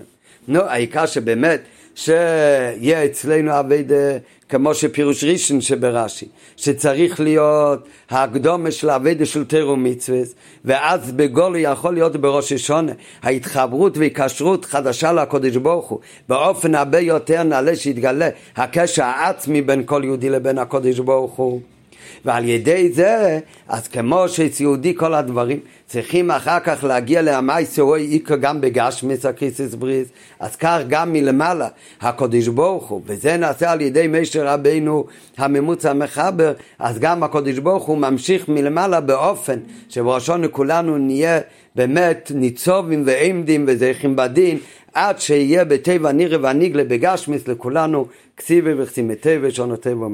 נו, העיקר שבאמת שיהיה אצלנו אביידה כמו שפירוש ראשון שברש"י, שצריך להיות הקדומה של אביידה של תירו מצווה, ואז בגולו יכול להיות בראש השונה, ההתחברות והיקשרות חדשה לקודש ברוך הוא, באופן הרבה יותר נעלה שיתגלה הקשר העצמי בין כל יהודי לבין הקודש ברוך הוא. ועל ידי זה, אז כמו שיהודי כל הדברים, צריכים אחר כך להגיע לאמייס רואי איקר גם בגשמיס הקריסיס בריס, אז כך גם מלמעלה, הקודש ברוך הוא, וזה נעשה על ידי משר רבינו הממוצע המחבר, אז גם הקודש ברוך הוא ממשיך מלמעלה באופן שבראשון כולנו נהיה באמת ניצובים ועמדים וזכים בדין, עד שיהיה בטבע נירה והניגלה בגשמיס לכולנו, כסיבי וכסימי טבע, שונו טבע.